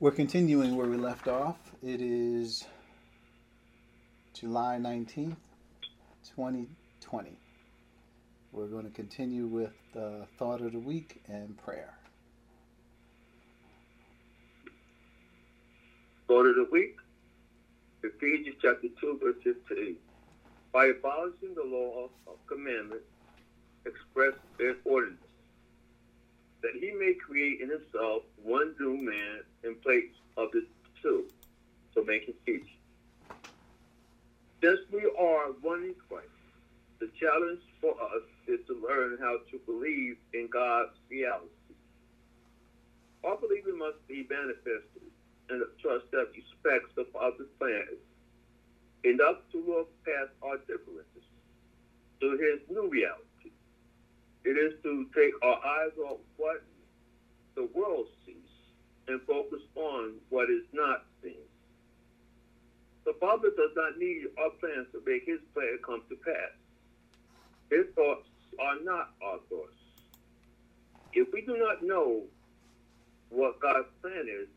We're continuing where we left off. It is July 19th, 2020. We're going to continue with the thought of the week and prayer. Thought of the week, Ephesians chapter 2, verse 15. By abolishing the law of commandments expressed in ordinance that he may create in himself one new man in place of the two, to make peace. Since we are one in Christ, the challenge for us is to learn how to believe in God's reality. Our believing must be manifested in a trust that respects the Father's plans, enough to look past our differences to his new reality it is to take our eyes off what the world sees and focus on what is not seen. The Father does not need our plans to make his plan come to pass. His thoughts are not our thoughts. If we do not know what God's plan is,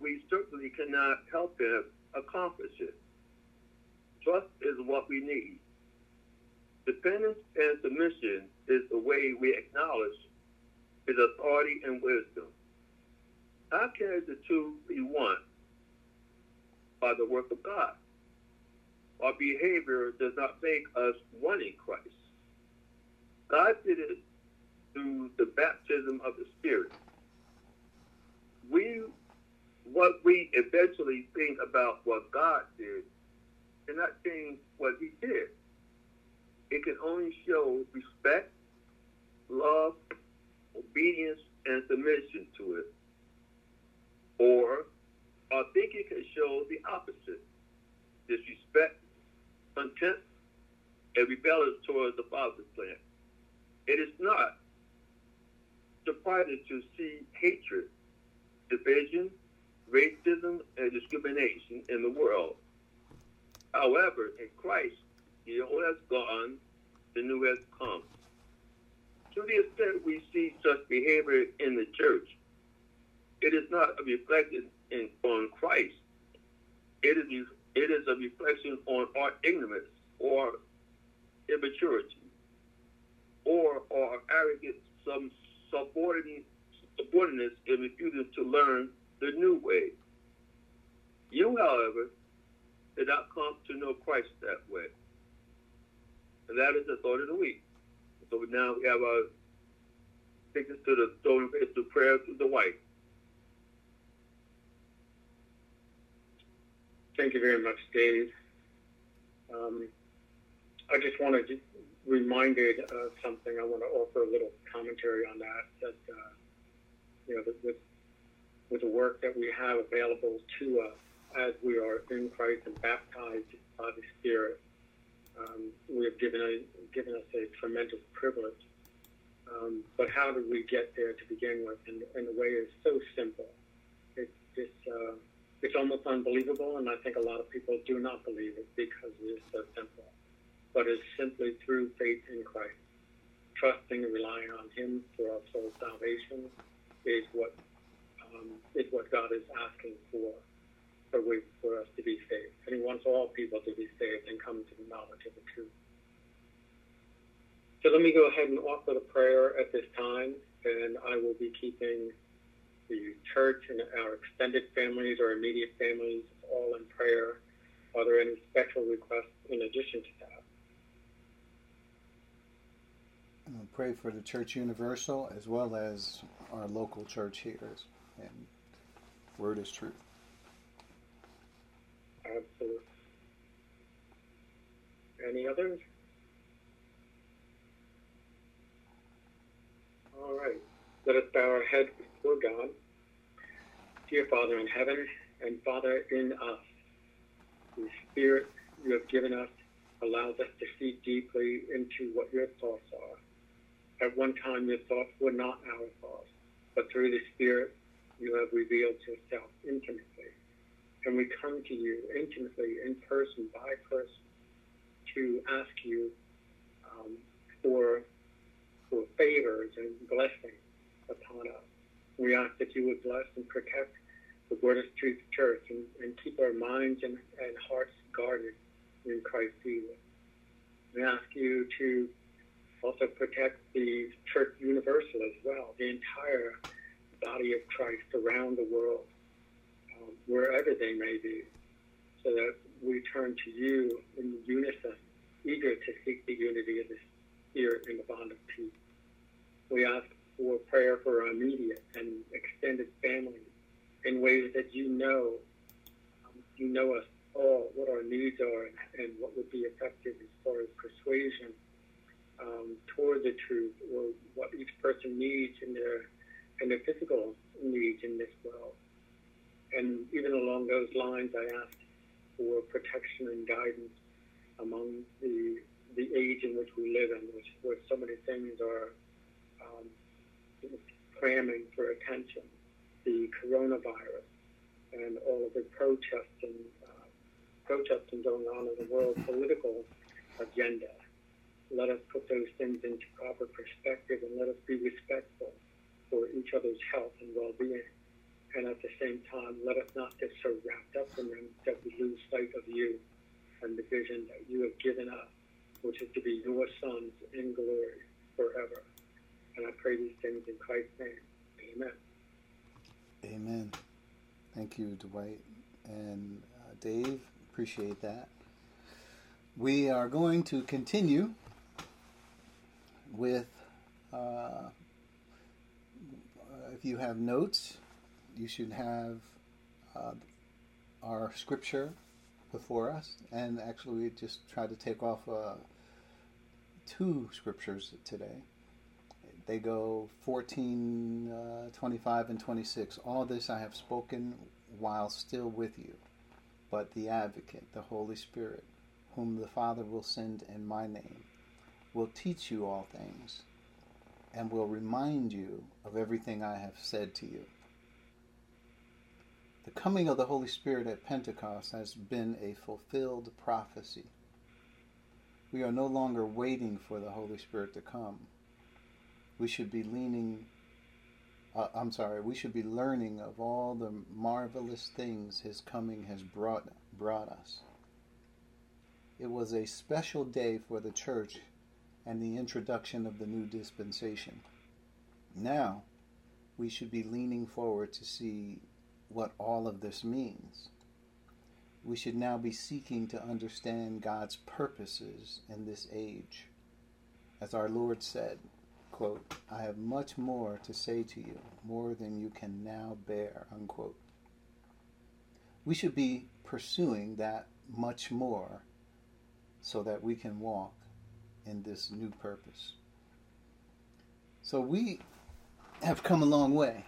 we certainly cannot help him accomplish it. Trust is what we need. Dependence and submission is the way we acknowledge his authority and wisdom. How can the two be one? By the work of God. Our behavior does not make us one in Christ. God did it through the baptism of the Spirit. We, what we eventually think about what God did, cannot change what He did it can only show respect, love, obedience, and submission to it. Or I think it can show the opposite disrespect, contempt, and rebellion towards the Father's plan. It is not surprising to see hatred, division, racism, and discrimination in the world. However, in Christ, the old has gone, the new has come. To the extent we see such behavior in the church, it is not a reflection in, on Christ. It is, it is a reflection on our ignorance or immaturity or our arrogant some subordinate, subordinates in refusing to learn the new way. You, however, did not come to know Christ that way. And that is the thought of the week. So now we have our take to the throne of to prayer to the wife. Thank you very much, Dave. Um, I just wanted to reminded of something. I want to offer a little commentary on that. That uh, you know, with with the work that we have available to us as we are in Christ and baptized by the Spirit, um, we have given, a, given us a tremendous privilege. Um, but how did we get there to begin with? And, and the way is so simple. It, it's, uh, it's almost unbelievable, and I think a lot of people do not believe it because it is so simple. But it's simply through faith in Christ. Trusting and relying on Him for our soul salvation is what um, is what God is asking for for, we, for us to be saved. And he wants all people to be saved and come to the knowledge of the truth. So let me go ahead and offer the prayer at this time, and I will be keeping the church and our extended families or immediate families all in prayer. Are there any special requests in addition to that? I'll pray for the Church Universal as well as our local church here, and Word of Truth. Absolutely. Any others? All right. Let us bow our heads before God. Dear Father in heaven and Father in us, the Spirit you have given us allows us to see deeply into what your thoughts are. At one time, your thoughts were not our thoughts, but through the Spirit, you have revealed yourself intimately and we come to you intimately, in person, by person, to ask you um, for for favors and blessings upon us. We ask that you would bless and protect the Word of Truth Church and, and keep our minds and, and hearts guarded in Christ Jesus. We ask you to also protect the Church Universal as well, the entire body of Christ around the world, wherever they may be, so that we turn to you in unison, eager to seek the unity of the Spirit in the bond of peace. We ask for prayer for our immediate and extended families in ways that you know. Um, you know us all, what our needs are, and, and, what would be effective as far as persuasion um, toward the truth, or what each person needs in their in their physical needs in this world. And even along those lines, I asked for protection and guidance among the the age in which we live in, which where so many things are um, clamoring for attention, the coronavirus, and all of the protesting uh, protesting going on in the world political agenda. Let us put those things into proper perspective and let us be respectful for each other's health and well-being. And at the same time, let us not get so wrapped up in them that we lose sight of you and the vision that you have given us, which is to be your sons in glory forever. And I pray these things in Christ's name. Amen. Amen. Thank you, Dwight and uh, Dave. Appreciate that. We are going to continue with, uh, if you have notes, you should have uh, our scripture before us. And actually, we just tried to take off uh, two scriptures today. They go 14, uh, 25, and 26. All this I have spoken while still with you. But the advocate, the Holy Spirit, whom the Father will send in my name, will teach you all things and will remind you of everything I have said to you. The coming of the Holy Spirit at Pentecost has been a fulfilled prophecy. We are no longer waiting for the Holy Spirit to come. We should be leaning, uh, I'm sorry, we should be learning of all the marvelous things His coming has brought, brought us. It was a special day for the church and the introduction of the new dispensation. Now, we should be leaning forward to see what all of this means. We should now be seeking to understand God's purposes in this age. As our Lord said, quote, I have much more to say to you, more than you can now bear, unquote. We should be pursuing that much more so that we can walk in this new purpose. So we have come a long way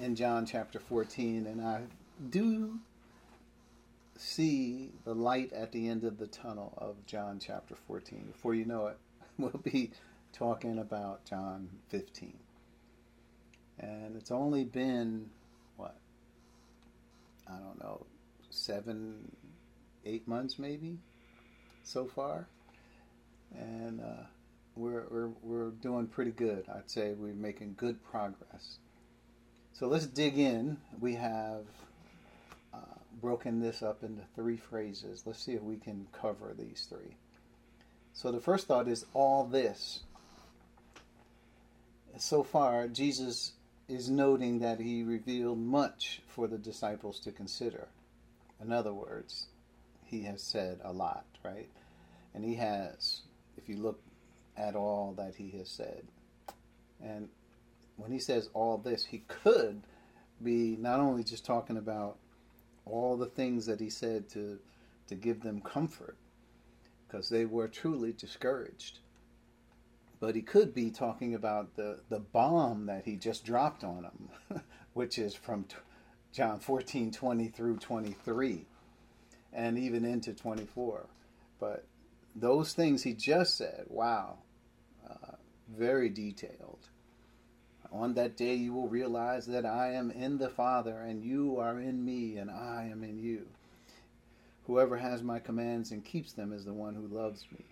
in John chapter 14, and I do see the light at the end of the tunnel of John chapter 14. Before you know it, we'll be talking about John 15. And it's only been, what, I don't know, seven, eight months maybe so far. And uh, we're, we're, we're doing pretty good. I'd say we're making good progress. So let's dig in. We have uh, broken this up into three phrases. Let's see if we can cover these three. So the first thought is all this. So far, Jesus is noting that he revealed much for the disciples to consider. In other words, he has said a lot, right? And he has, if you look at all that he has said. And when he says all this, he could be not only just talking about all the things that he said to to give them comfort because they were truly discouraged. But he could be talking about the, the bomb that he just dropped on them, which is from t- John 14 20 through 23 and even into 24. But those things he just said, wow, uh, very detailed. On that day you will realize that I am in the Father, and you are in me, and I am in you. Whoever has my commands and keeps them is the one who loves me.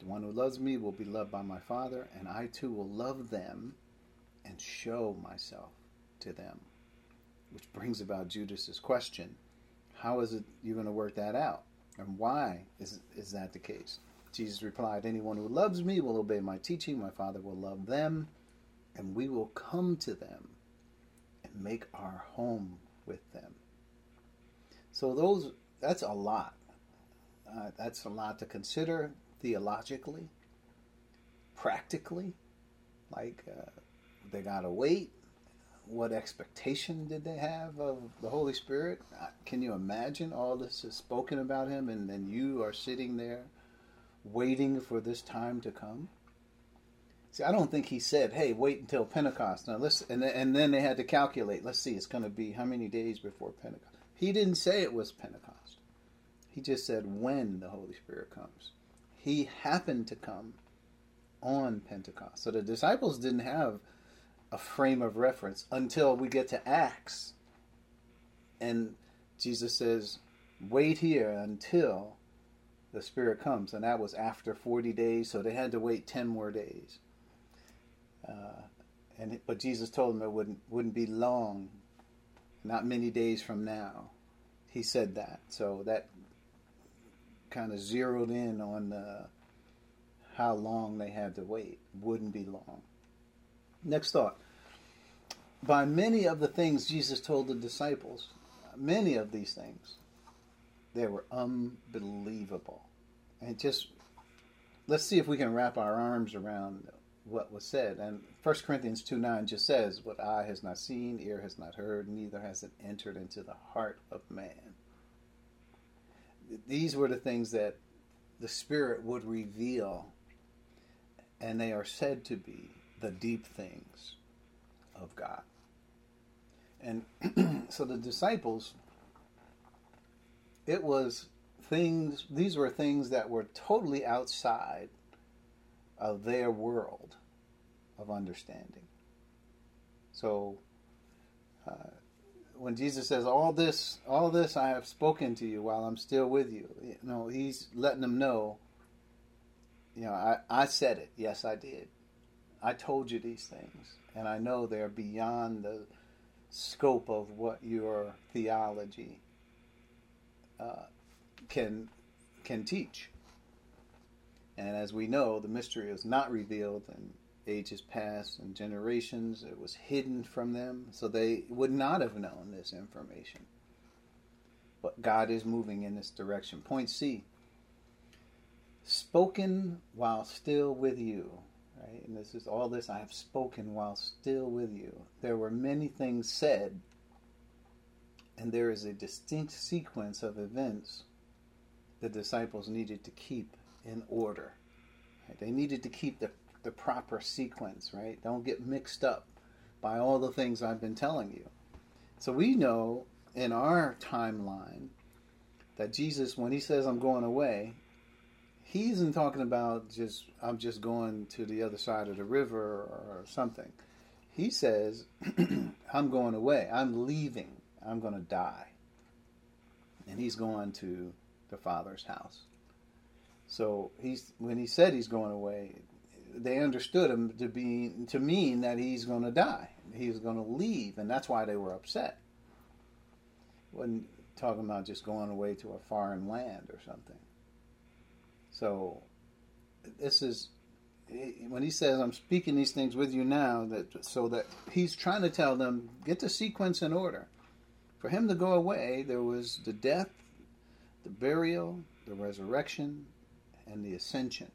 The one who loves me will be loved by my Father, and I too will love them and show myself to them. which brings about Judas's question: How is it you're going to work that out, and why is is that the case? Jesus replied, Anyone who loves me will obey my teaching. My Father will love them, and we will come to them and make our home with them. So those that's a lot. Uh, that's a lot to consider theologically, practically. Like uh, they gotta wait. What expectation did they have of the Holy Spirit? Uh, can you imagine all this is spoken about him, and then you are sitting there waiting for this time to come? See, I don't think he said, "Hey, wait until Pentecost." Now, let's and then, and then they had to calculate. Let's see, it's going to be how many days before Pentecost. He didn't say it was Pentecost. He just said when the Holy Spirit comes. He happened to come on Pentecost. So the disciples didn't have a frame of reference until we get to Acts. And Jesus says, "Wait here until the Spirit comes," and that was after 40 days. So they had to wait 10 more days. Uh, and but Jesus told them it wouldn't wouldn't be long, not many days from now. He said that, so that kind of zeroed in on how long they had to wait. Wouldn't be long. Next thought. By many of the things Jesus told the disciples, many of these things, they were unbelievable. And just let's see if we can wrap our arms around what was said. And 1 Corinthians 2 9 just says, What eye has not seen, ear has not heard, neither has it entered into the heart of man. These were the things that the Spirit would reveal, and they are said to be the deep things of God. And so the disciples, it was things, these were things that were totally outside of their world of understanding. So, uh, when Jesus says, "All this, all this I have spoken to you while I'm still with you," you know, He's letting them know. You know, I, I said it. Yes, I did. I told you these things, and I know they're beyond the scope of what your theology uh, can can teach. And as we know, the mystery is not revealed in ages past and generations. It was hidden from them, so they would not have known this information. But God is moving in this direction. Point C spoken while still with you. Right? And this is all this I have spoken while still with you. There were many things said, and there is a distinct sequence of events the disciples needed to keep in order. Right? They needed to keep the, the proper sequence, right? Don't get mixed up by all the things I've been telling you. So we know in our timeline that Jesus, when he says, I'm going away, he isn't talking about just, I'm just going to the other side of the river or something. He says, I'm going away. I'm leaving. I'm going to die. And he's going to the Father's house. So he's when he said he's going away, they understood him to be to mean that he's going to die. He's going to leave, and that's why they were upset. When talking about just going away to a foreign land or something. So this is when he says I'm speaking these things with you now that so that he's trying to tell them get the sequence in order. For him to go away, there was the death, the burial, the resurrection, and the ascension.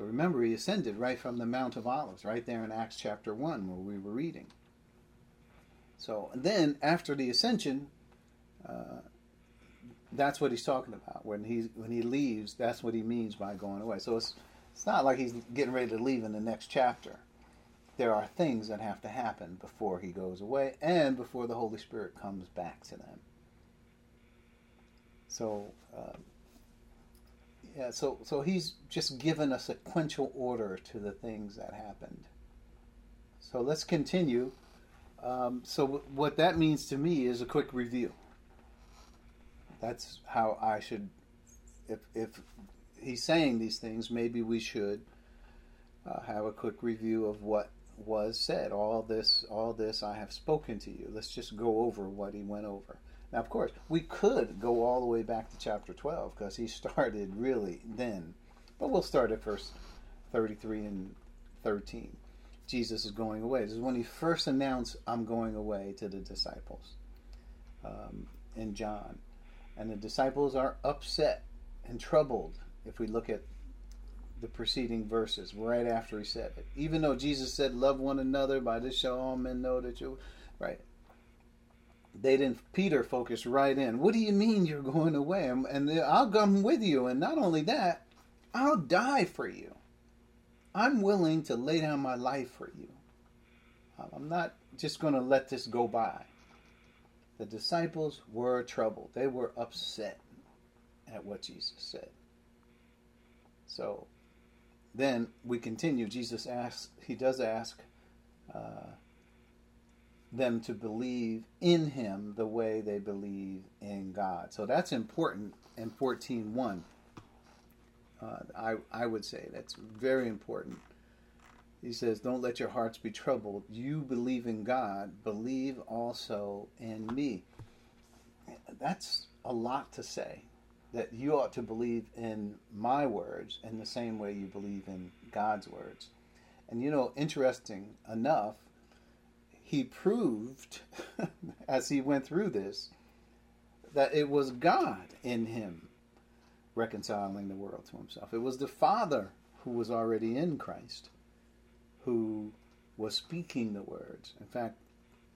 So remember, he ascended right from the Mount of Olives, right there in Acts chapter 1, where we were reading. So then, after the ascension, uh, that's what he's talking about. When he when he leaves, that's what he means by going away. So it's it's not like he's getting ready to leave in the next chapter. There are things that have to happen before he goes away and before the Holy Spirit comes back to them. So uh, yeah, so so he's just given a sequential order to the things that happened. So let's continue. Um, so w- what that means to me is a quick review. That's how I should. If if he's saying these things, maybe we should uh, have a quick review of what was said. All this, all this I have spoken to you. Let's just go over what he went over. Now, of course, we could go all the way back to chapter 12 because he started really then. But we'll start at verse 33 and 13. Jesus is going away. This is when he first announced, I'm going away to the disciples um, in John. And the disciples are upset and troubled if we look at the preceding verses right after he said it. Even though Jesus said, Love one another, by this shall all men know that you. Right they didn't peter focused right in. What do you mean you're going away? And i'll come with you. And not only that i'll die for you. I'm willing to lay down my life for you. I'm not just going to let this go by. The disciples were troubled. They were upset at what jesus said. So then we continue. Jesus asks he does ask uh, them to believe in him the way they believe in God. So that's important in 14.1. Uh, I, I would say that's very important. He says, Don't let your hearts be troubled. You believe in God, believe also in me. That's a lot to say. That you ought to believe in my words in the same way you believe in God's words. And you know, interesting enough, he proved, as he went through this, that it was God in him reconciling the world to himself. It was the Father who was already in Christ who was speaking the words. In fact,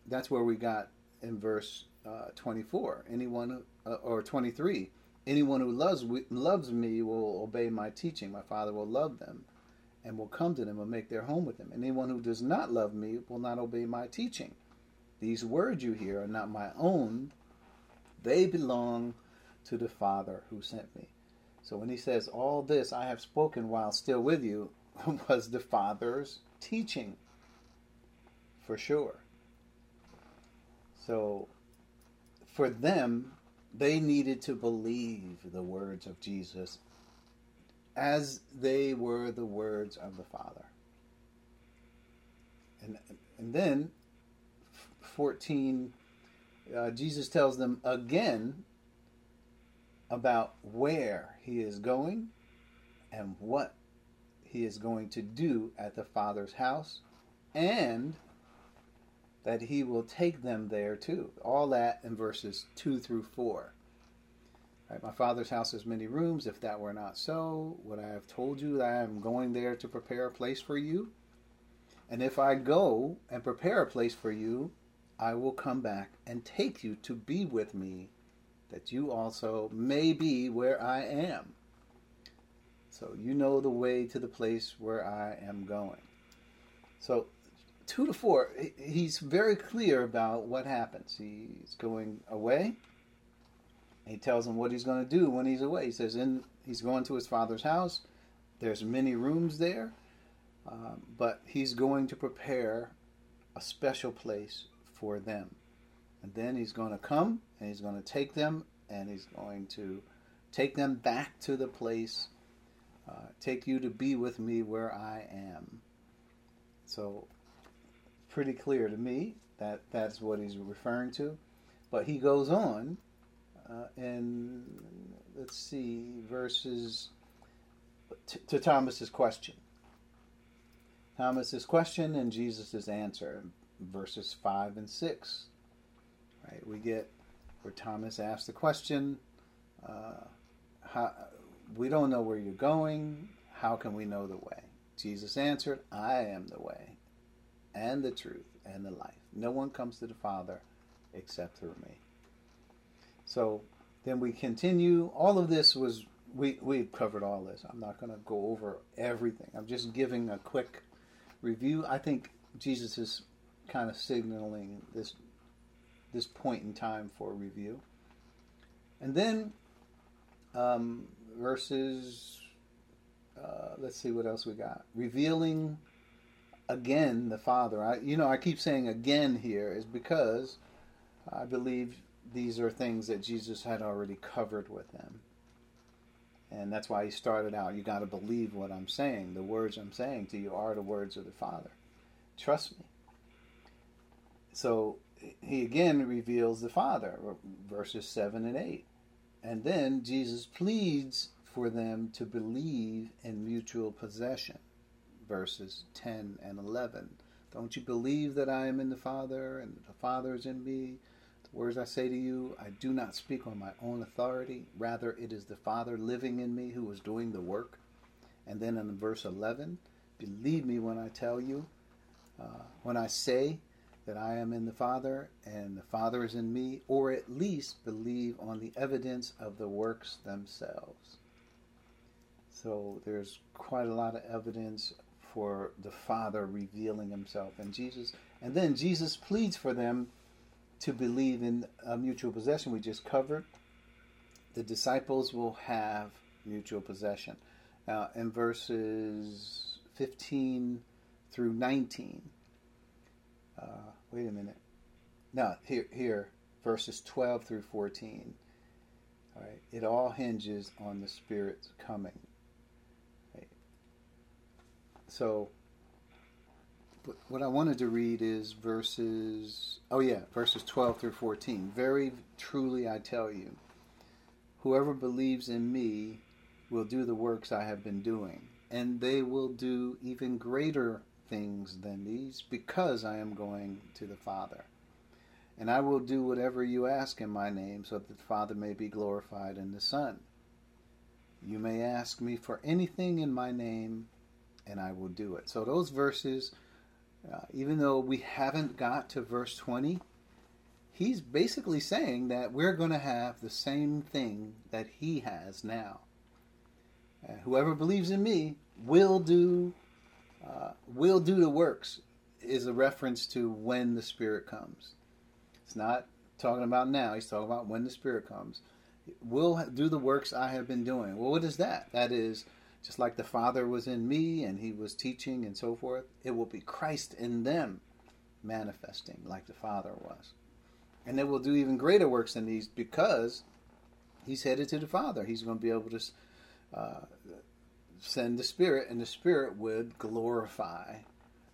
that's where we got in verse uh, 24. Anyone, uh, or 23, anyone who loves, loves me will obey my teaching. My Father will love them and will come to them and make their home with them. Anyone who does not love me will not obey my teaching. These words you hear are not my own, they belong to the Father who sent me. So when he says, All this I have spoken while still with you, was the Father's teaching, for sure. So for them, they needed to believe the words of Jesus as they were the words of the Father. And, and then, 14, uh, Jesus tells them again about where he is going and what he is going to do at the Father's house, and that he will take them there too. All that in verses 2 through 4. My father's house has many rooms. If that were not so, would I have told you that I am going there to prepare a place for you? And if I go and prepare a place for you, I will come back and take you to be with me, that you also may be where I am. So you know the way to the place where I am going. So, two to four, he's very clear about what happens. He's going away he tells him what he's going to do when he's away. He says, "In he's going to his father's house. There's many rooms there, um, but he's going to prepare a special place for them. And then he's going to come and he's going to take them and he's going to take them back to the place, uh, take you to be with me where I am. So, pretty clear to me that that's what he's referring to. But he goes on uh, and let's see, verses t- to Thomas's question. Thomas's question and Jesus' answer, verses 5 and 6. Right, we get where Thomas asks the question, uh, how, we don't know where you're going. How can we know the way? Jesus answered, I am the way and the truth and the life. No one comes to the Father except through me. So then we continue. All of this was we we covered all this. I'm not going to go over everything. I'm just giving a quick review. I think Jesus is kind of signaling this this point in time for review. And then um, verses. Uh, let's see what else we got. Revealing again the Father. I, you know, I keep saying again here is because I believe these are things that Jesus had already covered with them. And that's why he started out, you got to believe what I'm saying. The words I'm saying to you are the words of the Father. Trust me. So he again reveals the Father, verses 7 and 8. And then Jesus pleads for them to believe in mutual possession, verses 10 and 11. Don't you believe that I am in the Father and the Father is in me? Words I say to you, I do not speak on my own authority. Rather, it is the Father living in me who is doing the work. And then in verse 11, believe me when I tell you, uh, when I say that I am in the Father and the Father is in me, or at least believe on the evidence of the works themselves. So there's quite a lot of evidence for the Father revealing himself and Jesus. And then Jesus pleads for them to believe in a mutual possession we just covered. The disciples will have mutual possession. Now, in verses 15 through 19, uh, wait a minute. No, here, here, verses 12 through 14. All right, it all hinges on the Spirit's coming. Right. So, what I wanted to read is verses, oh yeah, verses 12 through 14. Very truly I tell you, whoever believes in me will do the works I have been doing, and they will do even greater things than these, because I am going to the Father. And I will do whatever you ask in my name, so that the Father may be glorified in the Son. You may ask me for anything in my name, and I will do it. So, those verses, uh, even though we haven't got to verse 20, he's basically saying that we're going to have the same thing that he has now. Uh, whoever believes in me will do uh, will do the works is a reference to when the Spirit comes. It's not talking about now. He's talking about when the Spirit comes. Will do the works I have been doing. Well, what is that? That is just like the Father was in me and He was teaching and so forth. It will be Christ in them manifesting like the Father was. And they will do even greater works than these because He's headed to the Father. He's going to be able to uh, send the Spirit, and the Spirit would glorify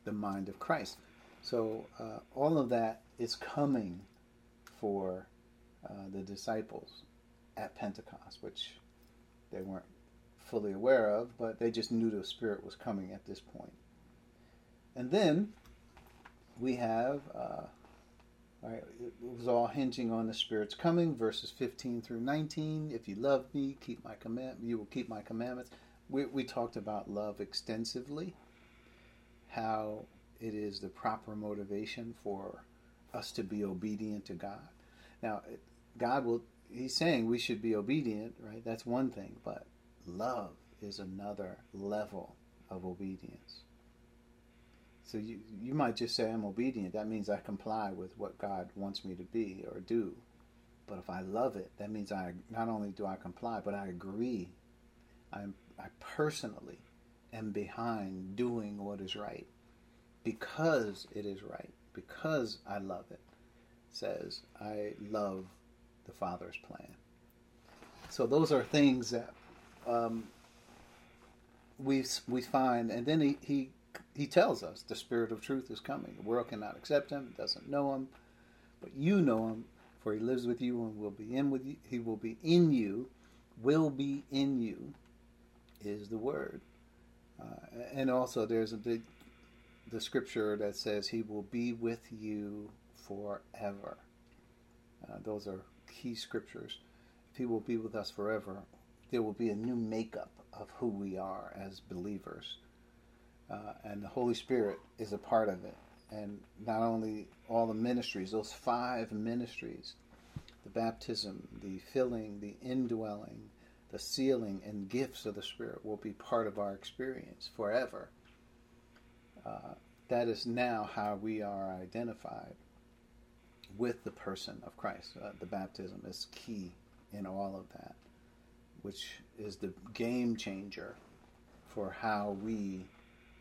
the mind of Christ. So uh, all of that is coming for uh, the disciples at Pentecost, which they weren't fully aware of, but they just knew the Spirit was coming at this point. And then we have, uh, right, it was all hinging on the Spirit's coming, verses 15 through 19. If you love me, keep my command, you will keep my commandments we, we talked about love extensively, how it is the proper motivation for us to be obedient to God. Now, God will, He's saying we should be obedient, right? That's one thing, but love is another level of obedience. So you, you might just say, I'm obedient. That means I comply with what God wants me to be or do. But if I love it, that means I not only do I comply, but I agree. I'm I personally am behind doing what is right because it is right, because I love it, says I love the Father's plan. So those are things that um, we we find, and then he, he he tells us the Spirit of Truth is coming. The world cannot accept him, doesn't know him, but you know him, for he lives with you and will be in with you. He will be in you, will be in you, is the word. Uh, and also, there's a big the scripture that says he will be with you forever. Uh, those are key scriptures. If he will be with us forever, there will be a new makeup of who we are as believers. Uh, and the Holy Spirit is a part of it. And not only all the ministries, those five ministries the baptism, the filling, the indwelling, the sealing and gifts of the Spirit will be part of our experience forever. Uh, that is now how we are identified with the person of Christ. Uh, the baptism is key in all of that, which is the game changer for how we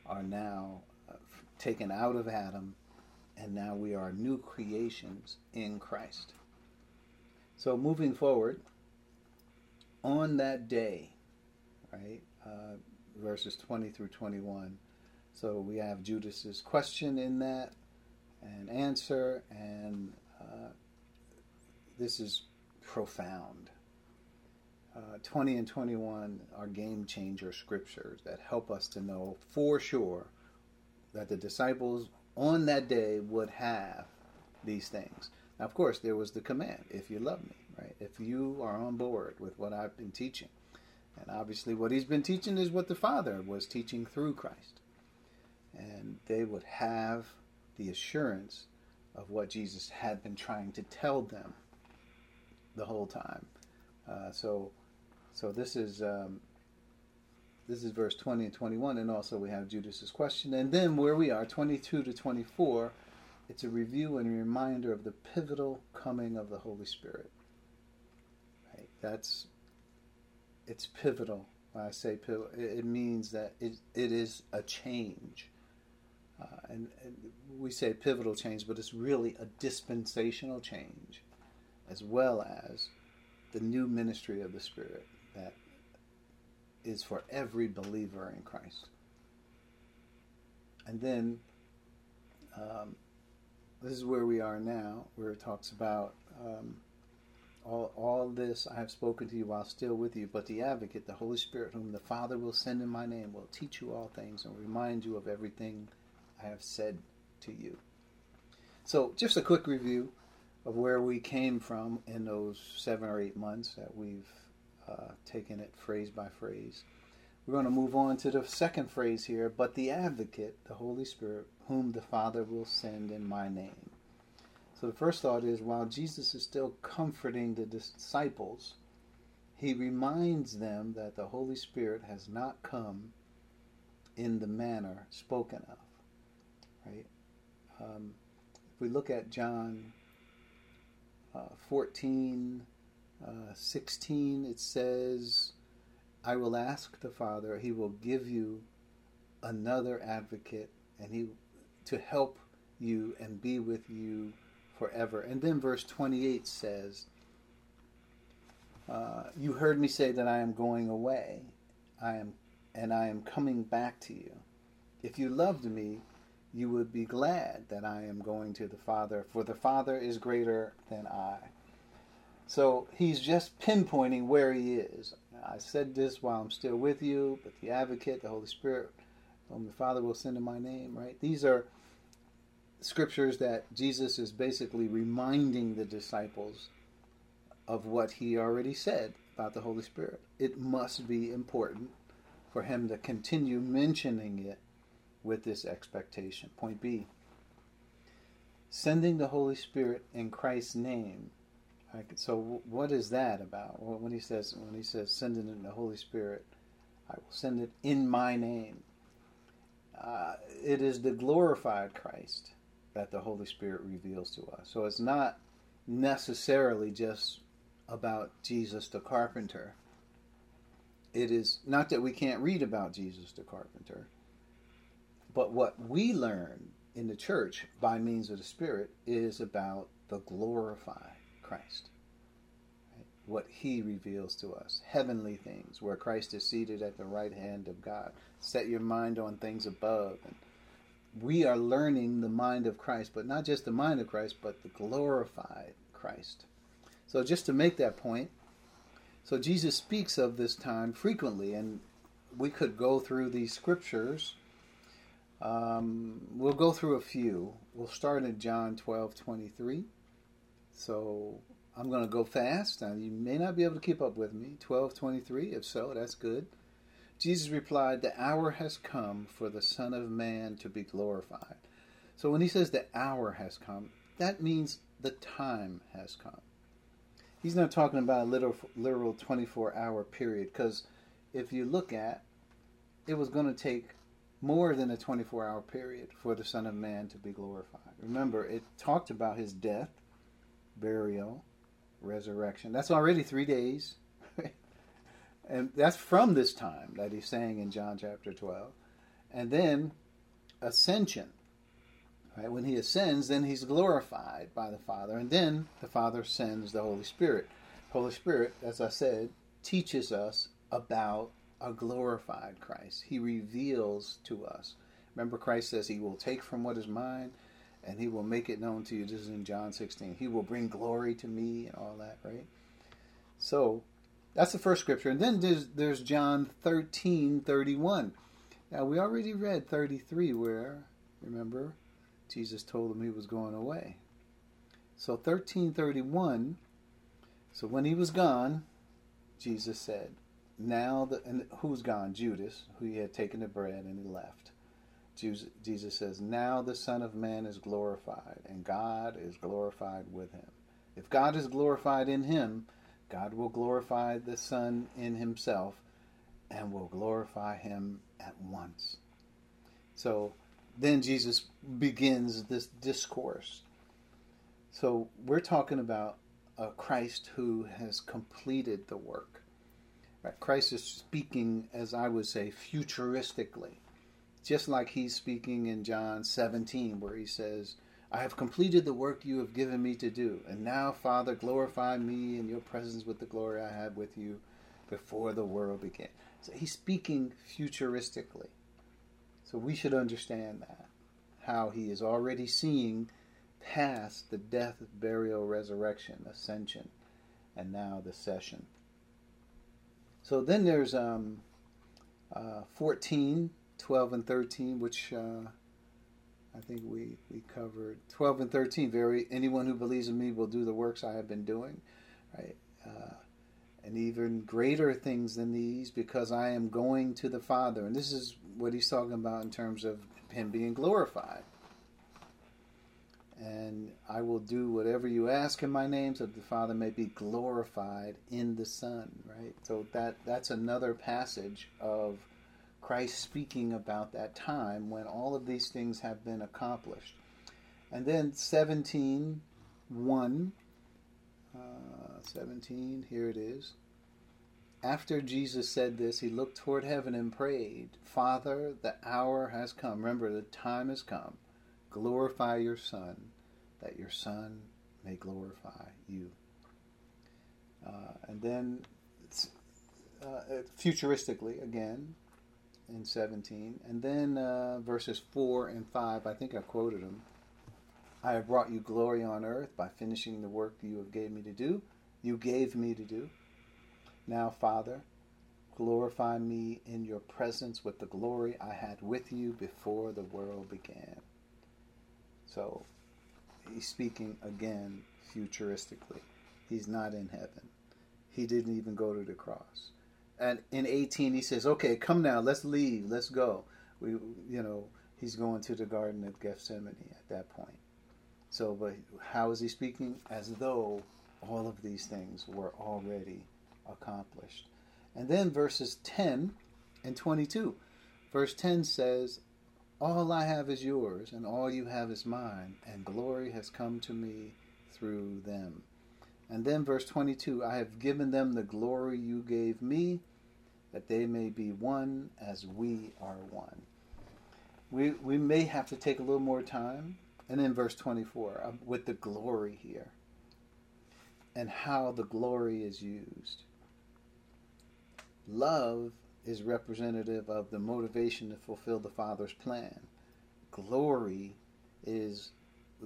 are now uh, taken out of Adam and now we are new creations in Christ. So moving forward, on that day, right, uh, verses 20 through 21. So we have Judas's question in that and answer, and uh, this is profound. Uh, 20 and 21 are game changer scriptures that help us to know for sure that the disciples on that day would have these things. Now, of course, there was the command if you love me, right? If you are on board with what I've been teaching. And obviously, what he's been teaching is what the Father was teaching through Christ. And they would have the assurance of what Jesus had been trying to tell them the whole time. Uh, so, so this is um, this is verse 20 and 21, and also we have Judas's question, and then where we are, 22 to 24, it's a review and a reminder of the pivotal coming of the Holy Spirit. Right? That's it's pivotal. When I say pivotal, it, means that it, it is a change. Uh, and, and, we say pivotal change, but it's really a dispensational change, as well as the new ministry of the Spirit that is for every believer in Christ. And then um, this is where we are now, where it talks about um, all, all this I have spoken to you while still with you, but the advocate, the Holy Spirit, whom the Father will send in my name, will teach you all things and remind you of everything I have said to you. So, just a quick review of where we came from in those seven or eight months that we've uh, taken it phrase by phrase. We're going to move on to the second phrase here, but the advocate, the Holy Spirit, whom the Father will send in my name. So the first thought is while Jesus is still comforting the disciples, he reminds them that the Holy Spirit has not come in the manner spoken of. Right? Um, if we look at John uh, 14, uh, 16, it says, I will ask the Father, he will give you another advocate, and he to help you and be with you forever. And then verse 28 says, uh, You heard me say that I am going away, I am, and I am coming back to you. If you loved me, you would be glad that I am going to the Father, for the Father is greater than I. So he's just pinpointing where he is. I said this while I'm still with you, but the advocate, the Holy Spirit, whom the Father will send in my name, right? These are scriptures that Jesus is basically reminding the disciples of what he already said about the Holy Spirit. It must be important for him to continue mentioning it with this expectation. Point B sending the Holy Spirit in Christ's name. So, what is that about? When he says, when he says, sending in the Holy Spirit, I will send it in my name. Uh, it is the glorified Christ that the Holy Spirit reveals to us. So it's not necessarily just about Jesus the carpenter. It is not that we can't read about Jesus the carpenter, but what we learn in the church by means of the Spirit is about the glorified Christ. Right? What he reveals to us. Heavenly things, where Christ is seated at the right hand of God. Set your mind on things above and we are learning the mind of Christ, but not just the mind of Christ, but the glorified Christ. So, just to make that point, so Jesus speaks of this time frequently, and we could go through these scriptures. Um, we'll go through a few. We'll start in John 12 23. So, I'm going to go fast. Now, you may not be able to keep up with me. 12:23, if so, that's good. Jesus replied, The hour has come for the Son of Man to be glorified. So when he says the hour has come, that means the time has come. He's not talking about a literal, literal 24 hour period because if you look at it was going to take more than a 24 hour period for the Son of Man to be glorified. Remember, it talked about his death, burial, resurrection. That's already three days. And that's from this time that he's saying in John chapter 12. And then ascension. Right? When he ascends, then he's glorified by the Father. And then the Father sends the Holy Spirit. Holy Spirit, as I said, teaches us about a glorified Christ. He reveals to us. Remember, Christ says he will take from what is mine and he will make it known to you. This is in John 16. He will bring glory to me and all that, right? So that's the first scripture. And then there's, there's John 13 31. Now, we already read 33, where, remember, Jesus told him he was going away. So 1331, so when he was gone, Jesus said, Now, the, and who's gone? Judas, who he had taken the bread and he left. Jesus says, Now the Son of Man is glorified, and God is glorified with him. If God is glorified in him, God will glorify the Son in himself and will glorify him at once. So then Jesus begins this discourse. So we're talking about a Christ who has completed the work. Christ is speaking, as I would say, futuristically just like he's speaking in John 17, where he says, I have completed the work you have given me to do. And now, Father, glorify me in your presence with the glory I had with you before the world began. So he's speaking futuristically. So we should understand that. How he is already seeing past the death, burial, resurrection, ascension, and now the session. So then there's um, uh, 14 12 and 13, which uh, I think we, we covered. 12 and 13, very anyone who believes in me will do the works I have been doing, right? Uh, and even greater things than these because I am going to the Father. And this is what he's talking about in terms of him being glorified. And I will do whatever you ask in my name so that the Father may be glorified in the Son, right? So that that's another passage of Christ speaking about that time when all of these things have been accomplished. And then 17, 1, uh, 17, here it is. After Jesus said this, he looked toward heaven and prayed, Father, the hour has come. Remember, the time has come. Glorify your Son, that your Son may glorify you. Uh, and then, uh, futuristically, again, and 17. And then uh, verses 4 and 5, I think I quoted them. I have brought you glory on earth by finishing the work you have gave me to do. You gave me to do. Now, Father, glorify me in your presence with the glory I had with you before the world began. So, he's speaking again futuristically. He's not in heaven. He didn't even go to the cross and in 18 he says, "Okay, come now, let's leave, let's go." We, you know, he's going to the Garden of Gethsemane at that point. So, but how is he speaking? As though all of these things were already accomplished. And then verses 10 and 22. Verse 10 says, All I have is yours, and all you have is mine, and glory has come to me through them. And then verse 22 I have given them the glory you gave me, that they may be one as we are one. We, we may have to take a little more time. And then verse 24, uh, with the glory here and how the glory is used. Love is representative of the motivation to fulfill the Father's plan. Glory is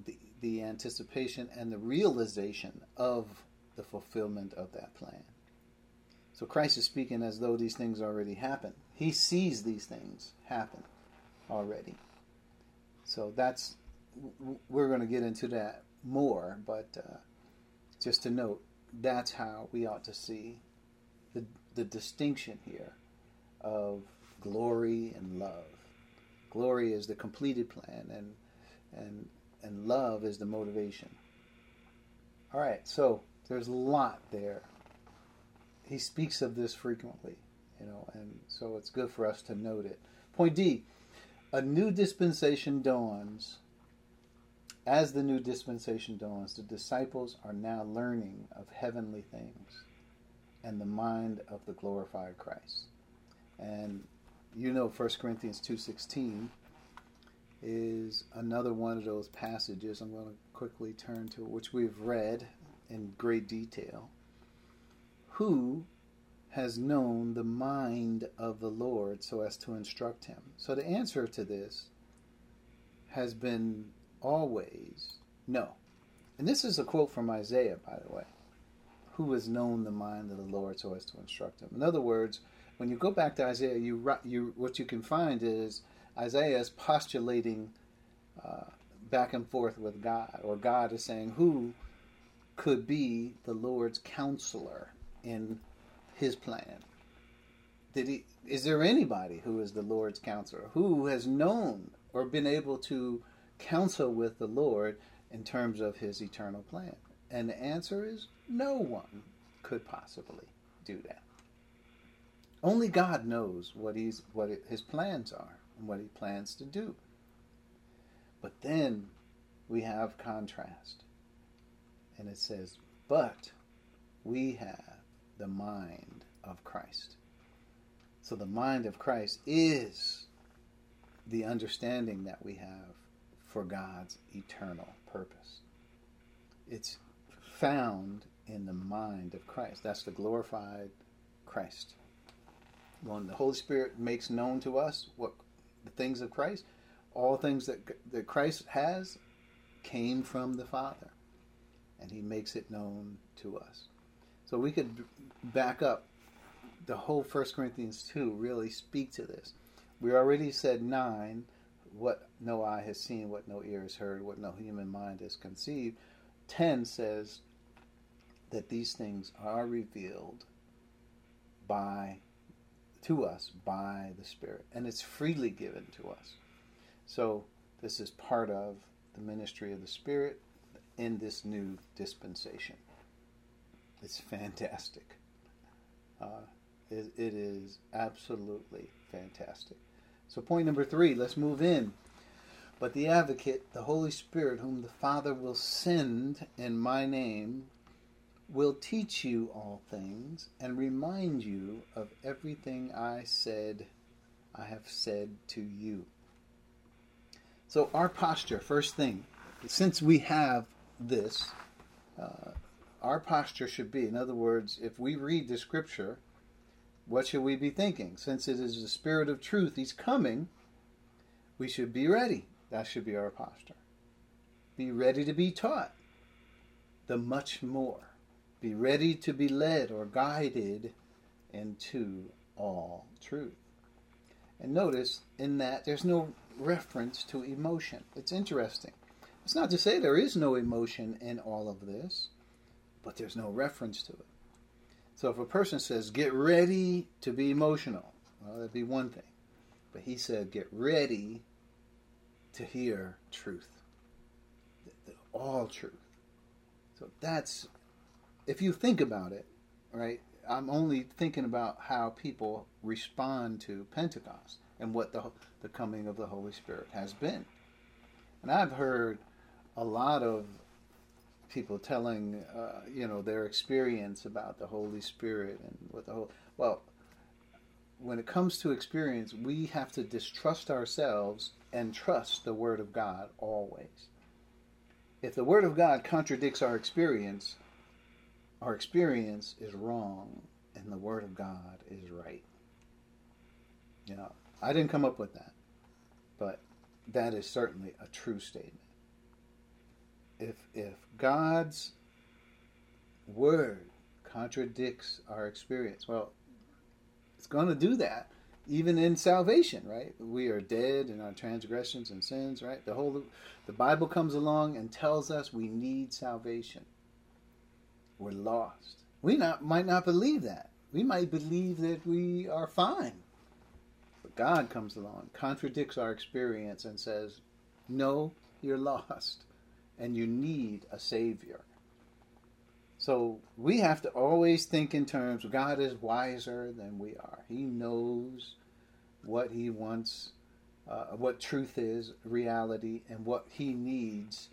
the, the anticipation and the realization of the fulfillment of that plan. So Christ is speaking as though these things already happen. He sees these things happen already. So that's we're going to get into that more, but uh, just to note, that's how we ought to see the the distinction here of glory and love. Glory is the completed plan, and and and love is the motivation. All right, so there's a lot there he speaks of this frequently, you know, and so it's good for us to note it. Point D: a new dispensation dawns. As the new dispensation dawns, the disciples are now learning of heavenly things and the mind of the glorified Christ. And you know 1 Corinthians 2:16 is another one of those passages I'm going to quickly turn to which we've read in great detail who has known the mind of the Lord so as to instruct him? So the answer to this has been always no. And this is a quote from Isaiah, by the way. Who has known the mind of the Lord so as to instruct him? In other words, when you go back to Isaiah, you, you what you can find is Isaiah is postulating uh, back and forth with God, or God is saying who could be the Lord's counselor in His plan. Did he? Is there anybody who is the Lord's counselor who has known or been able to counsel with the Lord in terms of His eternal plan? And the answer is no one could possibly do that. Only God knows what he's what his plans are and what he plans to do. But then we have contrast. And it says, But we have the mind of Christ. So the mind of Christ is the understanding that we have for God's eternal purpose. It's found in the mind of Christ. That's the glorified Christ. When the Holy Spirit makes known to us what the things of Christ, all things that, that Christ has came from the Father, and He makes it known to us. So we could back up the whole First Corinthians 2 really speak to this. We already said 9, what no eye has seen, what no ear has heard, what no human mind has conceived. 10 says that these things are revealed by to us by the Spirit, and it's freely given to us. So this is part of the ministry of the Spirit in this new dispensation. It's fantastic. Uh, it, it is absolutely fantastic. So, point number three, let's move in. But the advocate, the Holy Spirit, whom the Father will send in my name, will teach you all things and remind you of everything I said, I have said to you. So, our posture, first thing, since we have this, uh, our posture should be, in other words, if we read the scripture, what should we be thinking? Since it is the Spirit of truth, He's coming, we should be ready. That should be our posture. Be ready to be taught the much more. Be ready to be led or guided into all truth. And notice in that there's no reference to emotion. It's interesting. It's not to say there is no emotion in all of this, but there's no reference to it. So if a person says, get ready to be emotional, well, that'd be one thing. But he said, get ready to hear truth, all truth. So that's if you think about it, right, I'm only thinking about how people respond to Pentecost and what the, the coming of the Holy Spirit has been. And I've heard a lot of people telling, uh, you know, their experience about the Holy Spirit and what the whole. Well, when it comes to experience, we have to distrust ourselves and trust the Word of God always. If the Word of God contradicts our experience, our experience is wrong and the Word of God is right. You know, I didn't come up with that, but that is certainly a true statement. If if God's Word contradicts our experience, well, it's going to do that even in salvation, right? We are dead in our transgressions and sins, right? The whole the Bible comes along and tells us we need salvation we're lost. We not, might not believe that. We might believe that we are fine. But God comes along, contradicts our experience, and says, No, you're lost, and you need a Savior. So we have to always think in terms God is wiser than we are. He knows what He wants, uh, what truth is, reality, and what He needs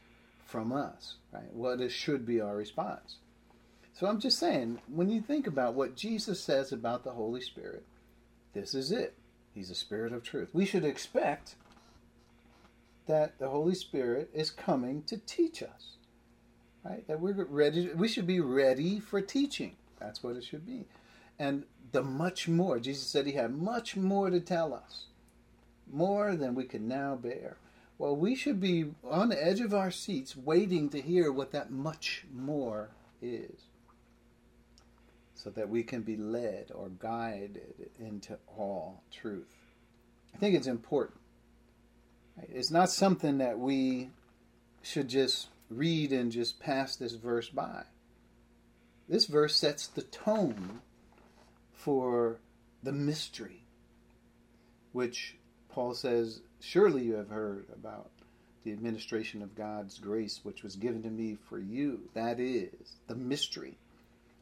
from us, right? What is, should be our response. So I'm just saying, when you think about what Jesus says about the Holy Spirit, this is it. He's a spirit of truth. We should expect that the Holy Spirit is coming to teach us. Right? That we're ready we should be ready for teaching. That's what it should be. And the much more, Jesus said he had much more to tell us. More than we can now bear. Well, we should be on the edge of our seats waiting to hear what that much more is so that we can be led or guided into all truth. I think it's important. It's not something that we should just read and just pass this verse by. This verse sets the tone for the mystery, which Paul says, Surely you have heard about the administration of God's grace, which was given to me for you. That is the mystery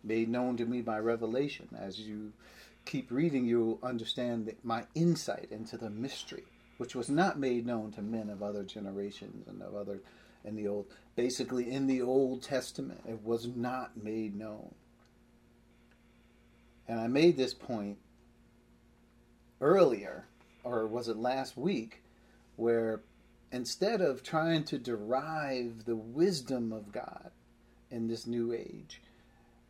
made known to me by revelation. As you keep reading, you'll understand my insight into the mystery, which was not made known to men of other generations and of other in the old basically in the Old Testament. It was not made known. And I made this point earlier, or was it last week, where instead of trying to derive the wisdom of God in this new age,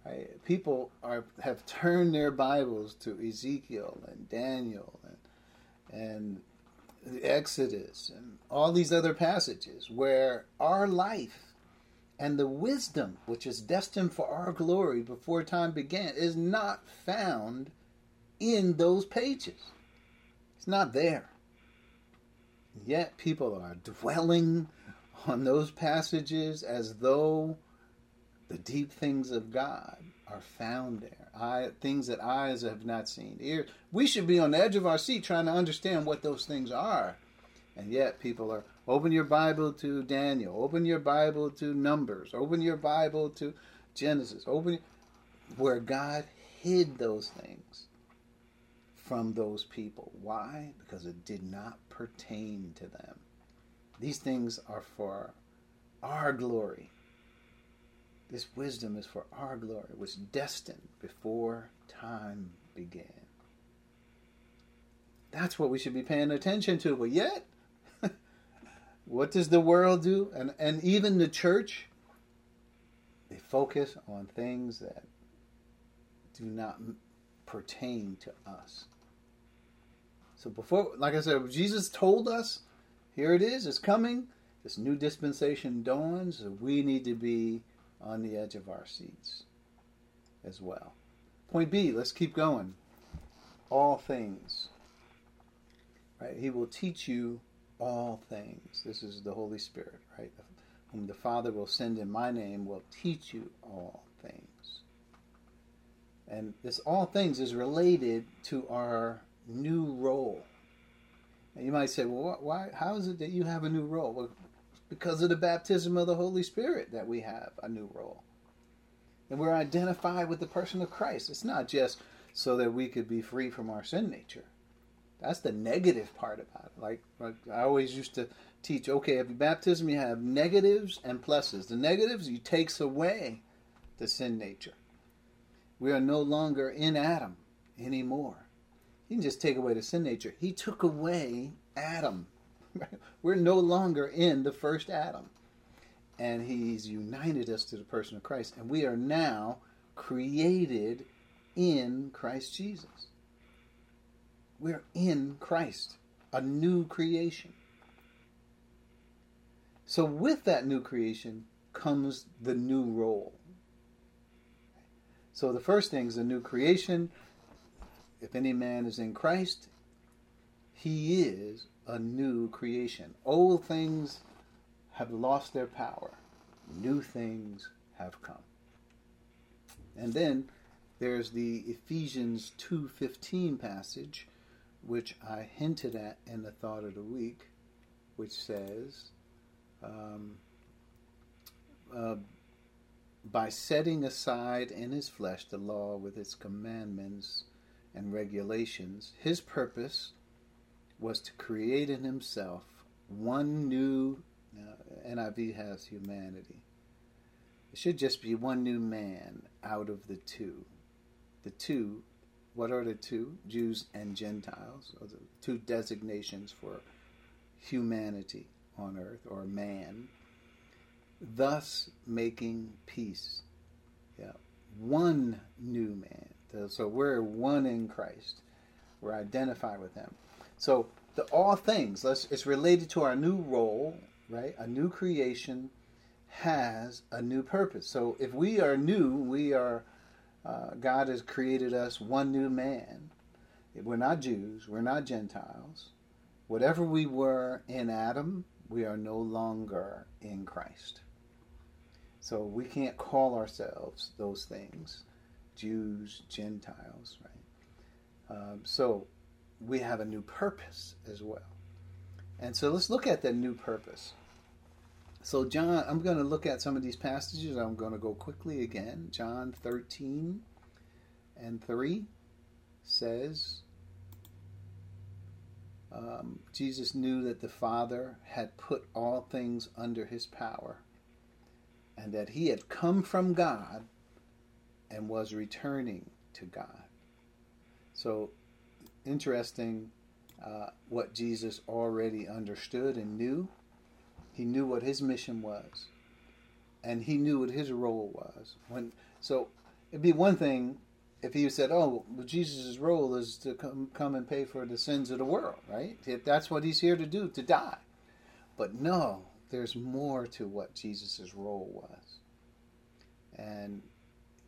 right, people are have turned their Bibles to Ezekiel and Daniel and and Exodus and all these other passages where our life and the wisdom which is destined for our glory before time began is not found in those pages. It's not there. Yet people are dwelling on those passages as though the deep things of God are found there. Eye, things that eyes have not seen. Ear. We should be on the edge of our seat trying to understand what those things are. And yet people are open your Bible to Daniel, open your Bible to Numbers, open your Bible to Genesis, open where God hid those things from those people. Why? Because it did not pertain to them. These things are for our glory this wisdom is for our glory, It was destined before time began. That's what we should be paying attention to. But yet, what does the world do? And, and even the church, they focus on things that do not pertain to us. So before, like I said, Jesus told us, here it is, it's coming. This new dispensation dawns. We need to be on the edge of our seats as well. Point B, let's keep going. All things. Right? He will teach you all things. This is the Holy Spirit, right? Whom the Father will send in my name will teach you all things. And this all things is related to our new role. And you might say, well, why? How is it that you have a new role? Well, because of the baptism of the Holy Spirit that we have a new role. And we're identified with the person of Christ. It's not just so that we could be free from our sin nature. That's the negative part about it. Like, like I always used to teach, okay, if you baptism you have negatives and pluses. The negatives, he takes away the sin nature. We are no longer in Adam anymore. He didn't just take away the sin nature. He took away Adam We're no longer in the first Adam. And he's united us to the person of Christ. And we are now created in Christ Jesus. We're in Christ, a new creation. So, with that new creation comes the new role. So, the first thing is a new creation. If any man is in Christ, he is a new creation. Old things have lost their power. New things have come. And then there's the Ephesians 2:15 passage which I hinted at in the thought of the week which says um, uh, by setting aside in his flesh the law with its commandments and regulations, his purpose was to create in himself one new, uh, NIV has humanity. It should just be one new man out of the two. The two, what are the two? Jews and Gentiles, or the two designations for humanity on earth, or man, thus making peace. Yeah, one new man. So we're one in Christ. We're identified with Him. So the all things. It's related to our new role, right? A new creation has a new purpose. So if we are new, we are. Uh, God has created us one new man. We're not Jews. We're not Gentiles. Whatever we were in Adam, we are no longer in Christ. So we can't call ourselves those things Jews, Gentiles, right? Um, so we have a new purpose as well. And so let's look at that new purpose. So, John, I'm going to look at some of these passages. I'm going to go quickly again. John 13 and 3 says, um, Jesus knew that the Father had put all things under his power and that he had come from God and was returning to God. So, interesting uh, what Jesus already understood and knew. He knew what his mission was, and he knew what his role was. When so, it'd be one thing if he said, "Oh, well, Jesus' role is to come come and pay for the sins of the world," right? If that's what he's here to do, to die. But no, there's more to what Jesus' role was, and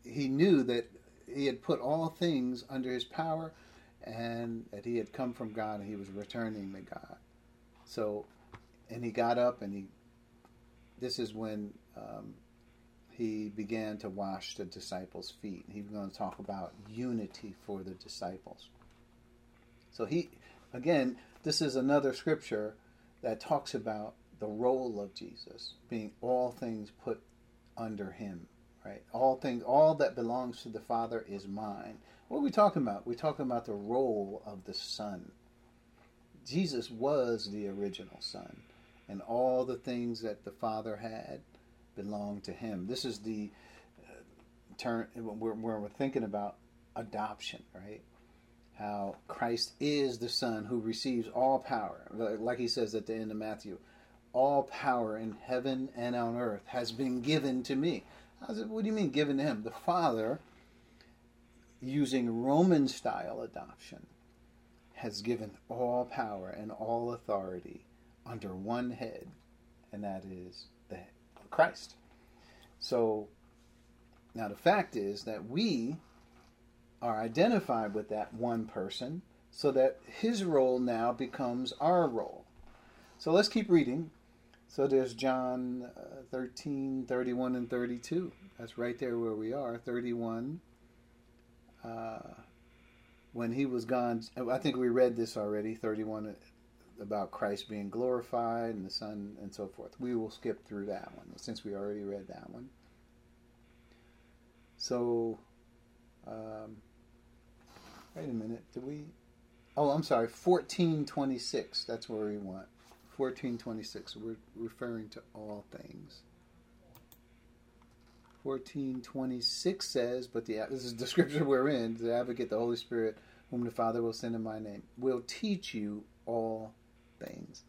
he knew that he had put all things under his power, and that he had come from God and he was returning to God. So, and he got up and he. This is when um, he began to wash the disciples' feet. He was going to talk about unity for the disciples. So he, again, this is another scripture that talks about the role of Jesus being all things put under him, right? All things, all that belongs to the Father is mine. What are we talking about? We're talking about the role of the Son. Jesus was the original Son, and all the things that the Father had belonged to him. This is the uh, turn where, we're thinking about adoption, right? How Christ is the Son who receives all power, like he says at the end of Matthew. All power in heaven and on earth has been given to me. It, what do you mean given to him? The Father, using Roman style adoption, has given all power and all authority under one head, and that is the Christ. So now the fact is that we are identified with that one person so that his role now becomes our role. So let's keep reading. So there's John uh, 13, 31, and 32. That's right there where we are. 31. Uh, when he was gone, I think we read this already. 31 about Christ being glorified and the Son and so forth. We will skip through that one since we already read that one. So, um, wait a minute. Did we? Oh, I'm sorry. 1426. That's where we want. 1426. We're referring to all things. 1426 says, but the this is the scripture we're in. The advocate, the Holy Spirit, whom the Father will send in my name, will teach you all things.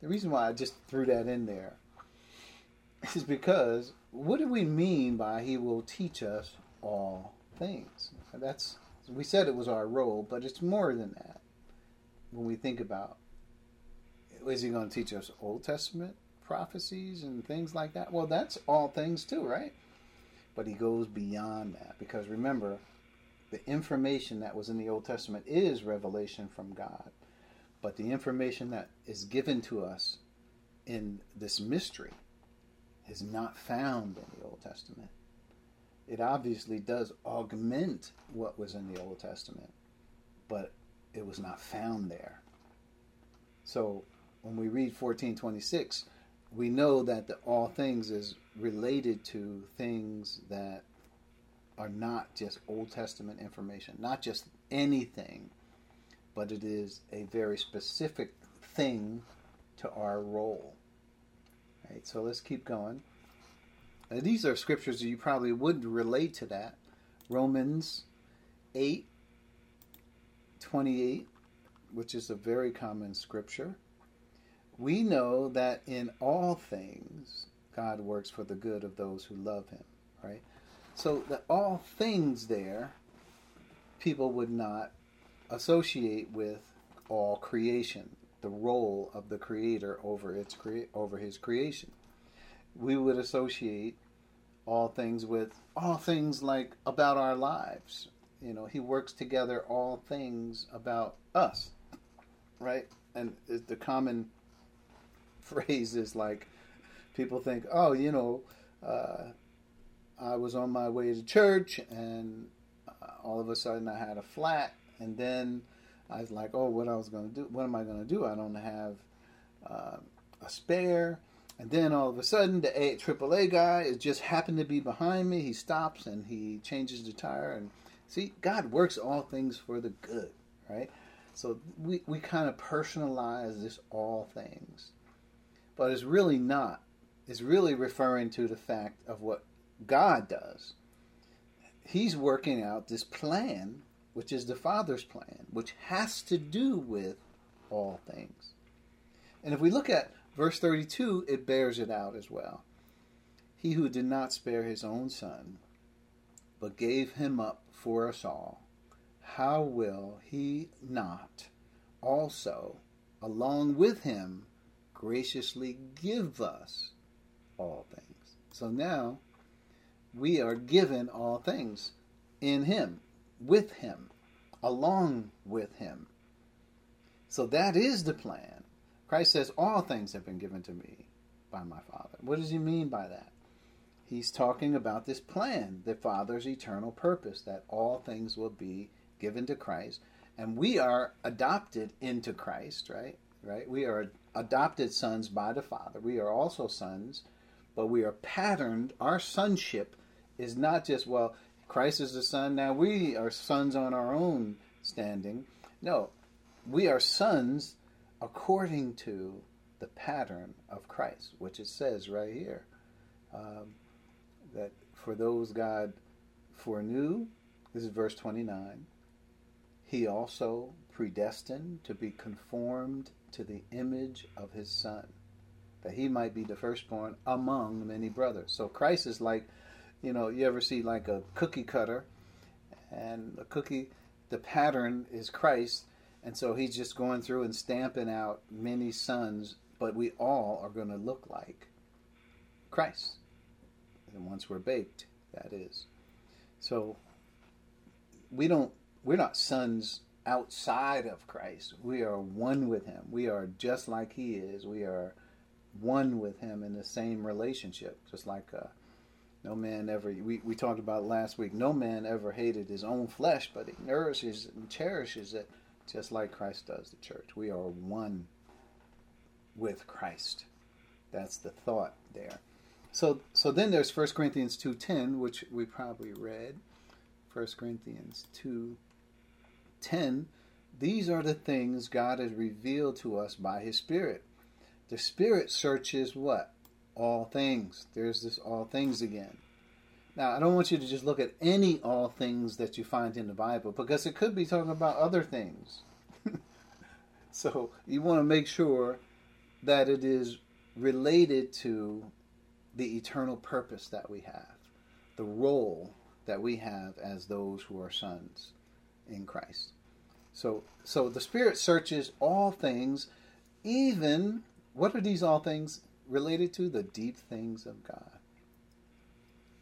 The reason why I just threw that in there is because what do we mean by he will teach us all things? That's we said it was our role, but it's more than that. When we think about is he going to teach us Old Testament prophecies and things like that? Well, that's all things too, right? But he goes beyond that because remember, the information that was in the Old Testament is revelation from God. But the information that is given to us in this mystery is not found in the Old Testament. It obviously does augment what was in the Old Testament, but it was not found there. So when we read 1426, we know that the all things is related to things that are not just Old Testament information, not just anything but it is a very specific thing to our role. Right, so let's keep going. Now, these are scriptures that you probably would relate to that. Romans 8 28, which is a very common scripture. We know that in all things God works for the good of those who love him, right? So that all things there people would not associate with all creation. the role of the creator over its crea- over his creation. We would associate all things with all things like about our lives. You know, he works together all things about us, right? And the common phrase is like people think, oh, you know, uh, I was on my way to church and uh, all of a sudden I had a flat, and then I was like, oh, what I was going to do? What am I going to do? I don't have uh, a spare. And then all of a sudden, the A, AAA guy is just happened to be behind me. He stops and he changes the tire. And see, God works all things for the good, right? So we, we kind of personalize this all things. But it's really not. It's really referring to the fact of what God does. He's working out this plan, which is the Father's plan, which has to do with all things. And if we look at verse 32, it bears it out as well. He who did not spare his own son, but gave him up for us all, how will he not also, along with him, graciously give us all things? So now we are given all things in him, with him, along with him. So that is the plan. Christ says, All things have been given to me by my Father. What does he mean by that? He's talking about this plan, the Father's eternal purpose, that all things will be given to Christ. And we are adopted into Christ, right? Right? We are adopted sons by the Father. We are also sons, but we are patterned. Our sonship is not just, well, Christ is the Son, now we are sons on our own standing. No, we are sons according to the pattern of Christ, which it says right here um, that for those God foreknew, this is verse 29, he also predestined to be conformed to the image of his Son, that he might be the firstborn among many brothers. So Christ is like, you know, you ever see like a cookie cutter, and the cookie, the pattern is Christ, and so he's just going through and stamping out many sons, but we all are going to look like Christ. And once we're baked, that is. So we don't we're not sons outside of Christ. We are one with him. We are just like he is. We are one with him in the same relationship, just like uh, no man ever we, we talked about last week no man ever hated his own flesh but he nourishes and cherishes it just like Christ does the church. We are one with Christ. That's the thought there. So so then there's 1 Corinthians 2:10 which we probably read. 1 Corinthians 2:10 These are the things God has revealed to us by his spirit. The spirit searches what? All things. There's this all things again. Now, I don't want you to just look at any all things that you find in the Bible because it could be talking about other things. so you want to make sure that it is related to the eternal purpose that we have, the role that we have as those who are sons in Christ. So, so the Spirit searches all things, even what are these all things related to? The deep things of God.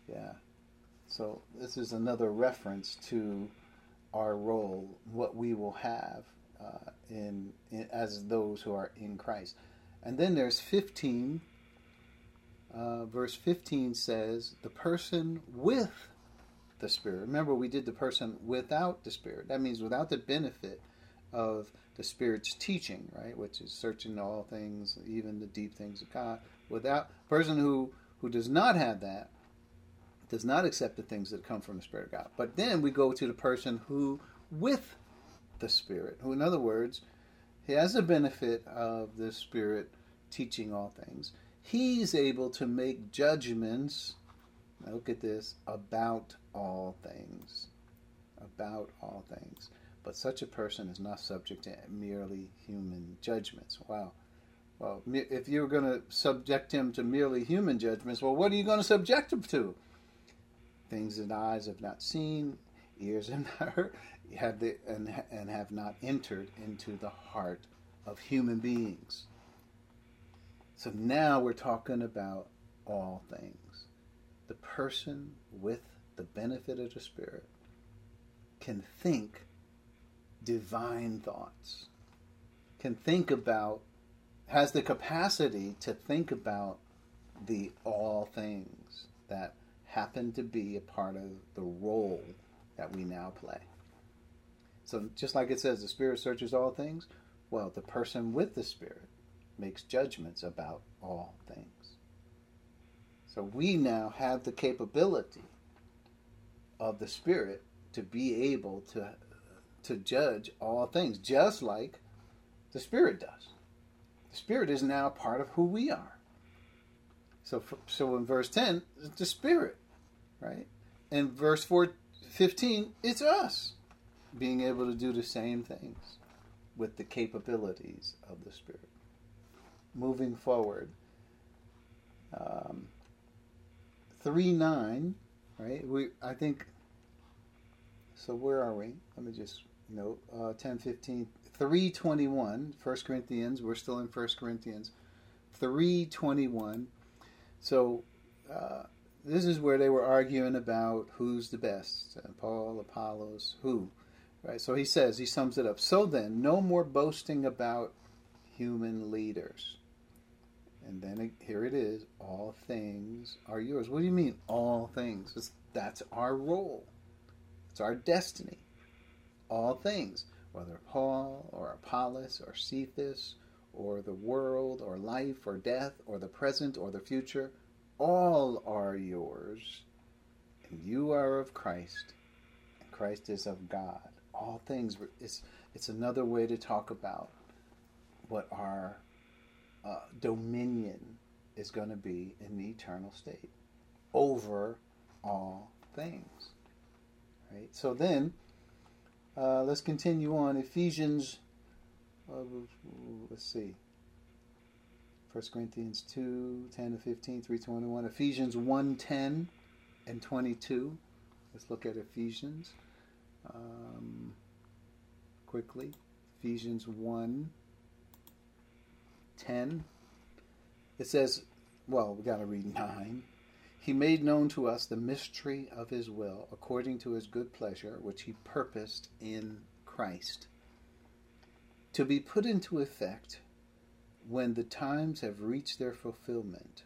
Yeah. So this is another reference to our role, what we will have uh, in, in, as those who are in Christ. And then there's 15. Uh, verse 15 says, "The person with the Spirit." Remember, we did the person without the Spirit. That means without the benefit of the Spirit's teaching, right? Which is searching all things, even the deep things of God. Without person who who does not have that does not accept the things that come from the Spirit of God. But then we go to the person who, with the Spirit, who, in other words, he has the benefit of the Spirit teaching all things. He's able to make judgments, look at this, about all things. About all things. But such a person is not subject to merely human judgments. Wow. Well, if you're going to subject him to merely human judgments, well, what are you going to subject him to? things that eyes have not seen, ears have not heard, have the, and, and have not entered into the heart of human beings. So now we're talking about all things. The person with the benefit of the Spirit can think divine thoughts, can think about, has the capacity to think about the all things that happen to be a part of the role that we now play. So, just like it says, the Spirit searches all things, well, the person with the Spirit makes judgments about all things. So, we now have the capability of the Spirit to be able to, to judge all things, just like the Spirit does. The Spirit is now part of who we are. So, so in verse 10, it's the Spirit, right? In verse 4, 15, it's us being able to do the same things with the capabilities of the Spirit. Moving forward, um, 3 9, right? We, I think, so where are we? Let me just note uh, 10 15, 321, 1 Corinthians, we're still in 1 Corinthians, 321. So, uh, this is where they were arguing about who's the best uh, Paul, Apollos, who. Right? So he says, he sums it up. So then, no more boasting about human leaders. And then here it is all things are yours. What do you mean, all things? It's, that's our role, it's our destiny. All things, whether Paul or Apollos or Cephas or the world or life or death or the present or the future all are yours, and you are of Christ, and Christ is of God. All things, it's, it's another way to talk about what our uh, dominion is going to be in the eternal state over all things. Right? So then, uh, let's continue on. Ephesians, uh, let's see. 1 Corinthians 2, 10 to 15, 321. Ephesians 1, 10 and 22. Let's look at Ephesians um, quickly. Ephesians 1, 10. It says, well, we got to read 9. He made known to us the mystery of his will, according to his good pleasure, which he purposed in Christ, to be put into effect when the times have reached their fulfillment,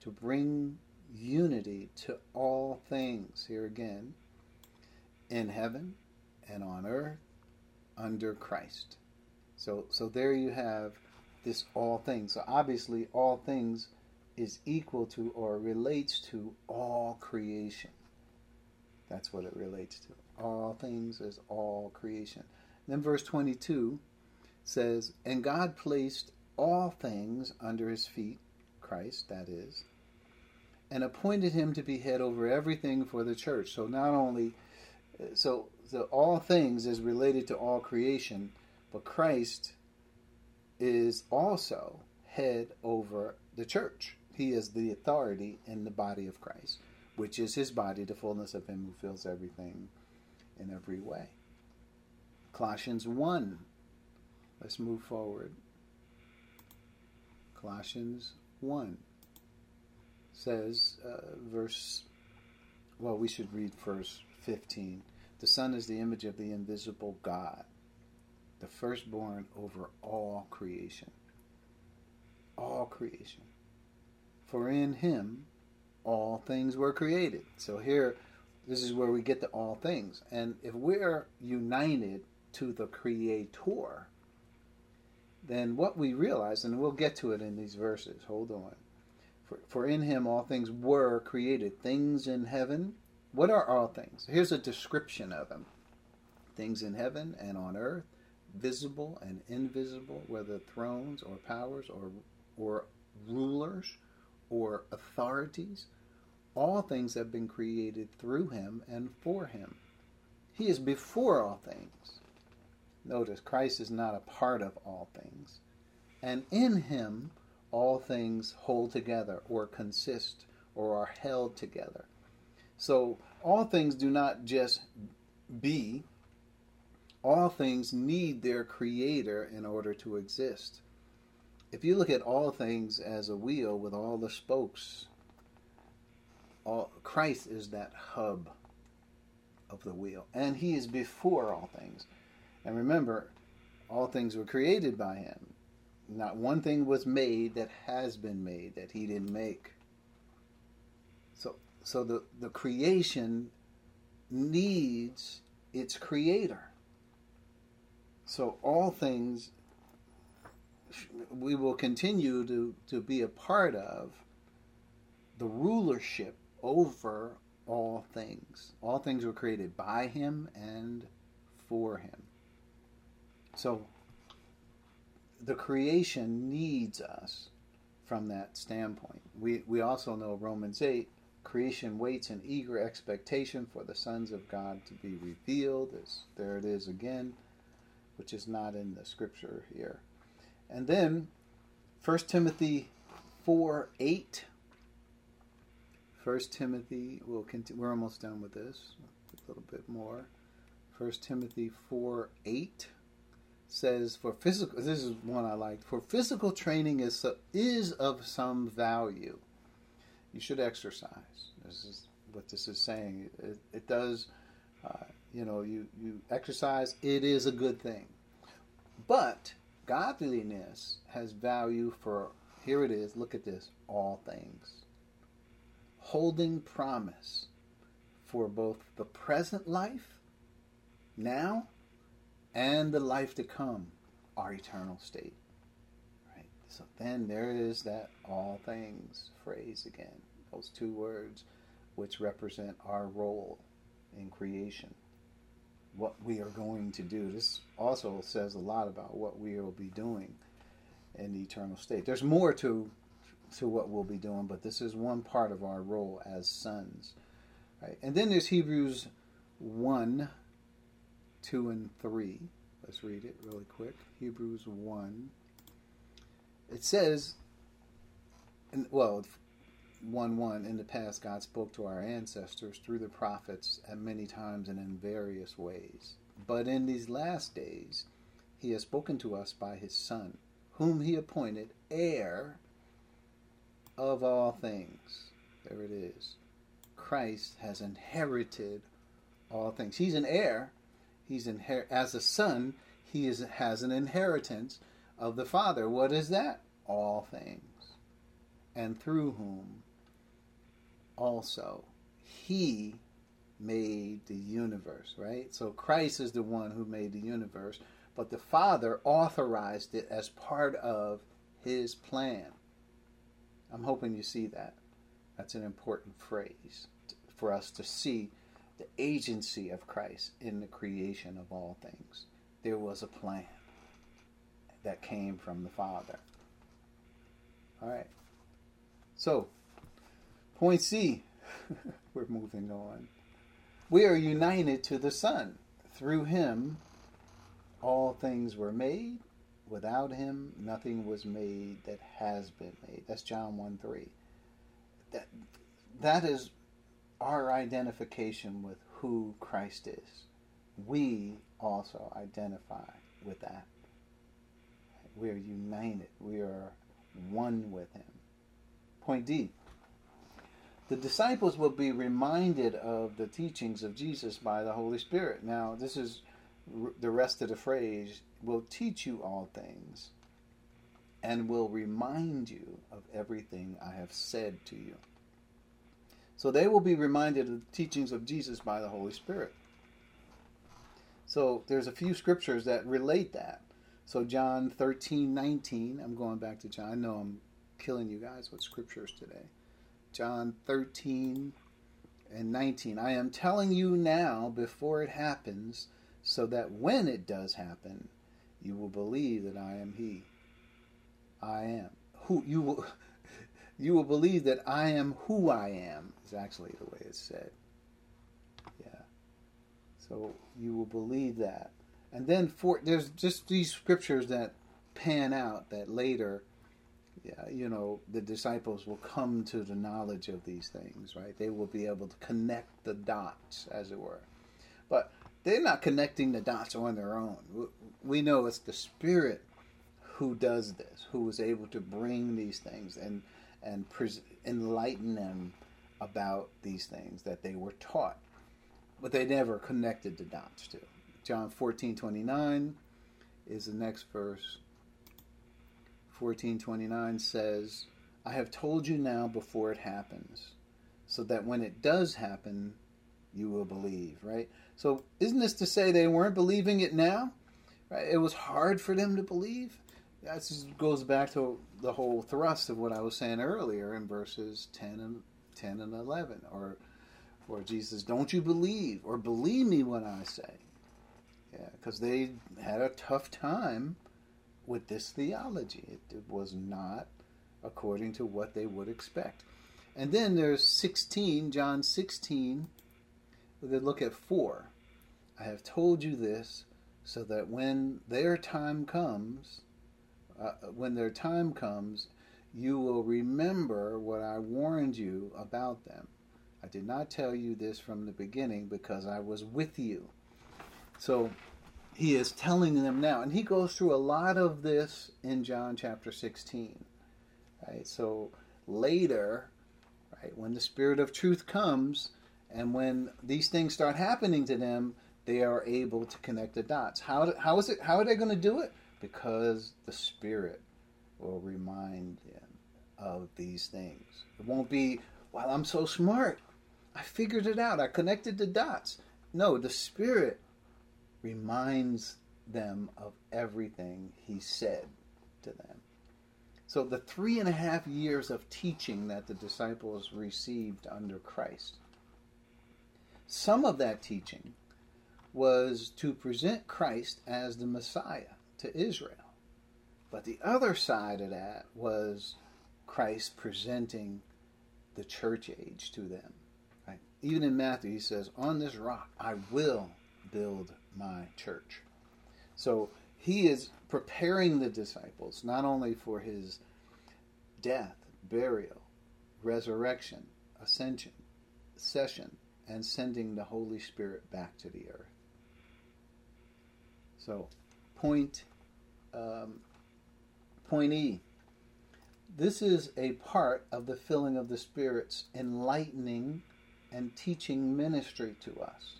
to bring unity to all things, here again, in heaven and on earth under Christ. So, so there you have this all things. So obviously, all things is equal to or relates to all creation. That's what it relates to. All things is all creation. Then verse 22 says, And God placed all things under his feet, Christ, that is, and appointed him to be head over everything for the church. So not only, so the all things is related to all creation, but Christ is also head over the church. He is the authority in the body of Christ, which is his body, the fullness of him who fills everything in every way. Colossians 1. Let's move forward. Colossians 1 says, uh, verse, well, we should read verse 15. The Son is the image of the invisible God, the firstborn over all creation. All creation. For in him all things were created. So here, this is where we get to all things. And if we're united to the Creator, then what we realize, and we'll get to it in these verses, hold on. For, for in him all things were created, things in heaven. What are all things? Here's a description of them things in heaven and on earth, visible and invisible, whether thrones or powers or, or rulers or authorities. All things have been created through him and for him. He is before all things Notice, Christ is not a part of all things. And in him, all things hold together, or consist, or are held together. So, all things do not just be, all things need their creator in order to exist. If you look at all things as a wheel with all the spokes, all, Christ is that hub of the wheel, and he is before all things. And remember, all things were created by him. Not one thing was made that has been made that he didn't make. So so the, the creation needs its creator. So all things we will continue to, to be a part of the rulership over all things. All things were created by him and for him. So the creation needs us from that standpoint. We, we also know Romans 8 creation waits in eager expectation for the sons of God to be revealed. As, there it is again, which is not in the scripture here. And then 1 Timothy 4 8. 1 Timothy, we'll continue, we're almost done with this, a little bit more. 1 Timothy 4 8 says for physical this is one I liked for physical training is is of some value. You should exercise. This is what this is saying. It, it does, uh, you know, you you exercise. It is a good thing, but godliness has value for here it is. Look at this. All things, holding promise for both the present life, now and the life to come, our eternal state. Right? So then there is that all things phrase again. Those two words which represent our role in creation. What we are going to do. This also says a lot about what we will be doing in the eternal state. There's more to to what we'll be doing, but this is one part of our role as sons. Right? And then there's Hebrews 1 2 and 3. Let's read it really quick. Hebrews 1. It says, well, 1 1, in the past, God spoke to our ancestors through the prophets at many times and in various ways. But in these last days, He has spoken to us by His Son, whom He appointed heir of all things. There it is. Christ has inherited all things. He's an heir He's inher- as a son, he is, has an inheritance of the Father. What is that? All things. And through whom also he made the universe, right? So Christ is the one who made the universe, but the Father authorized it as part of his plan. I'm hoping you see that. That's an important phrase for us to see the agency of Christ in the creation of all things. There was a plan that came from the Father. All right. So, point C, we're moving on. We are united to the Son. Through him, all things were made. Without him, nothing was made that has been made. That's John 1 3. That, that is our identification with who Christ is. We also identify with that. We are united. We are one with Him. Point D. The disciples will be reminded of the teachings of Jesus by the Holy Spirit. Now, this is the rest of the phrase will teach you all things and will remind you of everything I have said to you. So they will be reminded of the teachings of Jesus by the Holy Spirit. So there's a few scriptures that relate that. So John 13, 19, I'm going back to John. I know I'm killing you guys with scriptures today. John 13 and 19. I am telling you now before it happens, so that when it does happen, you will believe that I am He. I am. Who you will you will believe that I am who I am, is actually the way it's said. Yeah. So you will believe that. And then for there's just these scriptures that pan out that later you know, the disciples will come to the knowledge of these things, right? They will be able to connect the dots, as it were. But they're not connecting the dots on their own. We know it's the Spirit who does this, who is able to bring these things and and pres- enlighten them about these things that they were taught, but they never connected the dots to. John fourteen twenty nine is the next verse. Fourteen twenty nine says, "I have told you now before it happens, so that when it does happen, you will believe." Right. So, isn't this to say they weren't believing it now? Right? It was hard for them to believe. That goes back to the whole thrust of what I was saying earlier in verses 10 and 10 and 11 or or Jesus don't you believe or believe me when I say yeah because they had a tough time with this theology it, it was not according to what they would expect and then there's 16 John 16 they look at 4 I have told you this so that when their time comes uh, when their time comes, you will remember what I warned you about them. I did not tell you this from the beginning because I was with you. So he is telling them now, and he goes through a lot of this in John chapter 16. Right? So later, right, when the Spirit of truth comes, and when these things start happening to them, they are able to connect the dots. How, how is it? How are they going to do it? because the Spirit will remind them of these things. It won't be, well, I'm so smart. I figured it out. I connected the dots. No, the Spirit reminds them of everything He said to them. So, the three and a half years of teaching that the disciples received under Christ, some of that teaching was to present Christ as the Messiah to Israel. But the other side of that was Christ presenting the church age to them. Right? Even in Matthew, he says, On this rock I will build my church. So he is preparing the disciples not only for his death, burial, resurrection, ascension, session, and sending the Holy Spirit back to the earth. So point um, point E. This is a part of the filling of the Spirit's enlightening and teaching ministry to us.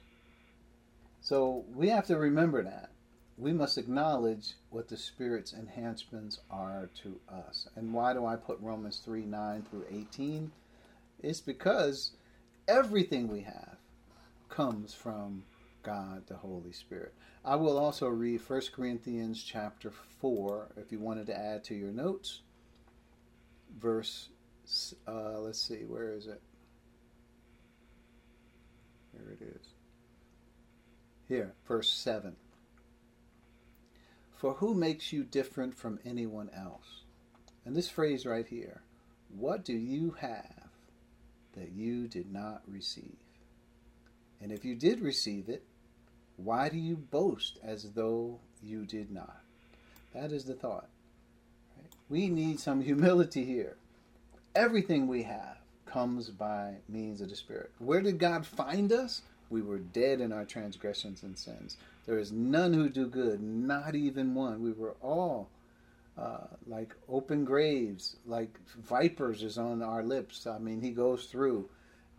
So we have to remember that. We must acknowledge what the Spirit's enhancements are to us. And why do I put Romans 3 9 through 18? It's because everything we have comes from God the Holy Spirit. I will also read 1 Corinthians chapter 4 if you wanted to add to your notes. Verse, uh, let's see, where is it? Here it is. Here, verse 7. For who makes you different from anyone else? And this phrase right here, what do you have that you did not receive? And if you did receive it, why do you boast as though you did not? That is the thought. Right? We need some humility here. Everything we have comes by means of the Spirit. Where did God find us? We were dead in our transgressions and sins. There is none who do good, not even one. We were all uh, like open graves, like vipers is on our lips. I mean, he goes through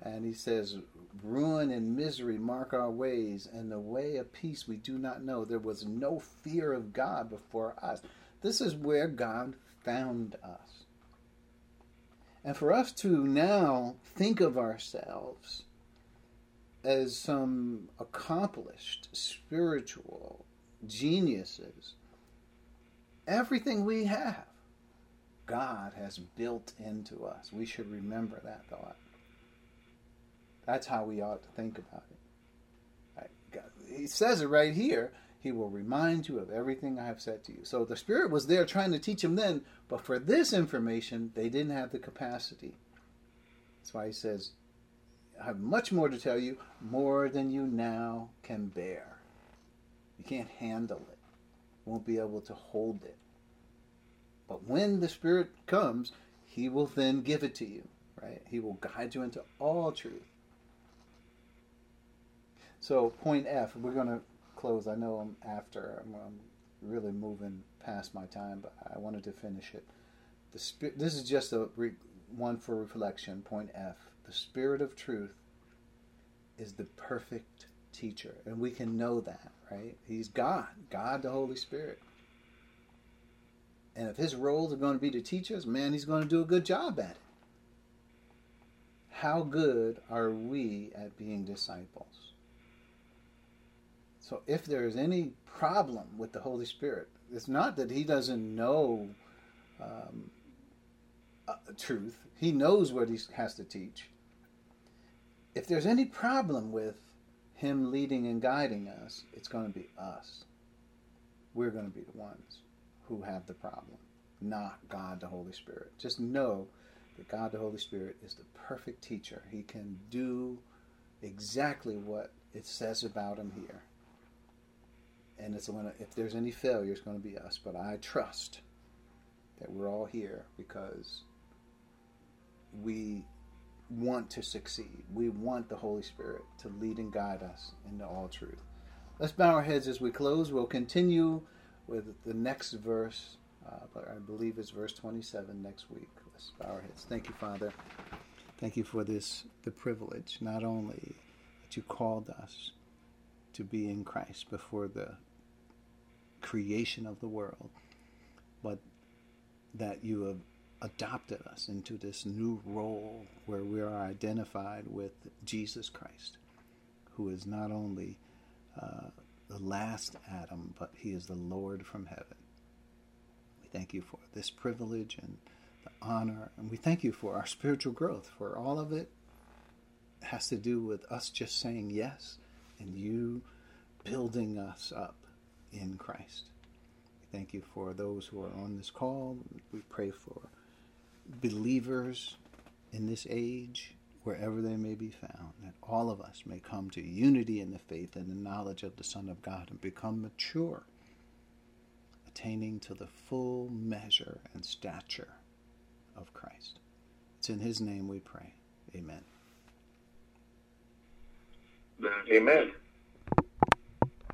and he says, Ruin and misery mark our ways, and the way of peace we do not know. There was no fear of God before us. This is where God found us. And for us to now think of ourselves as some accomplished spiritual geniuses, everything we have, God has built into us. We should remember that thought. That's how we ought to think about it. He says it right here. He will remind you of everything I have said to you. So the Spirit was there trying to teach him then, but for this information, they didn't have the capacity. That's why he says, have much more to tell you, more than you now can bear. You can't handle it, won't be able to hold it. But when the Spirit comes, He will then give it to you, right? He will guide you into all truth. So, point F, we're going to close. I know I'm after, I'm, I'm really moving past my time, but I wanted to finish it. The this is just a re, one for reflection. Point F. The Spirit of Truth is the perfect teacher, and we can know that, right? He's God, God the Holy Spirit. And if his roles are going to be to teach us, man, he's going to do a good job at it. How good are we at being disciples? So if there is any problem with the Holy Spirit, it's not that he doesn't know um, uh, truth. He knows what he has to teach. If there's any problem with him leading and guiding us, it's going to be us. We're going to be the ones who have the problem, not God the Holy Spirit. Just know that God the Holy Spirit is the perfect teacher. He can do exactly what it says about him here. And it's if there's any failure, it's going to be us. But I trust that we're all here because we want to succeed. We want the Holy Spirit to lead and guide us into all truth. Let's bow our heads as we close. We'll continue with the next verse, uh, but I believe it's verse 27 next week. Let's bow our heads. Thank you, Father. Thank you for this, the privilege, not only that you called us to be in Christ before the creation of the world, but that you have adopted us into this new role where we are identified with Jesus Christ, who is not only uh, the last Adam, but he is the Lord from heaven. We thank you for this privilege and the honor, and we thank you for our spiritual growth, for all of it has to do with us just saying yes and you building us up in Christ. We thank you for those who are on this call. We pray for believers in this age, wherever they may be found, that all of us may come to unity in the faith and the knowledge of the Son of God and become mature, attaining to the full measure and stature of Christ. It's in His name we pray. Amen. Amen.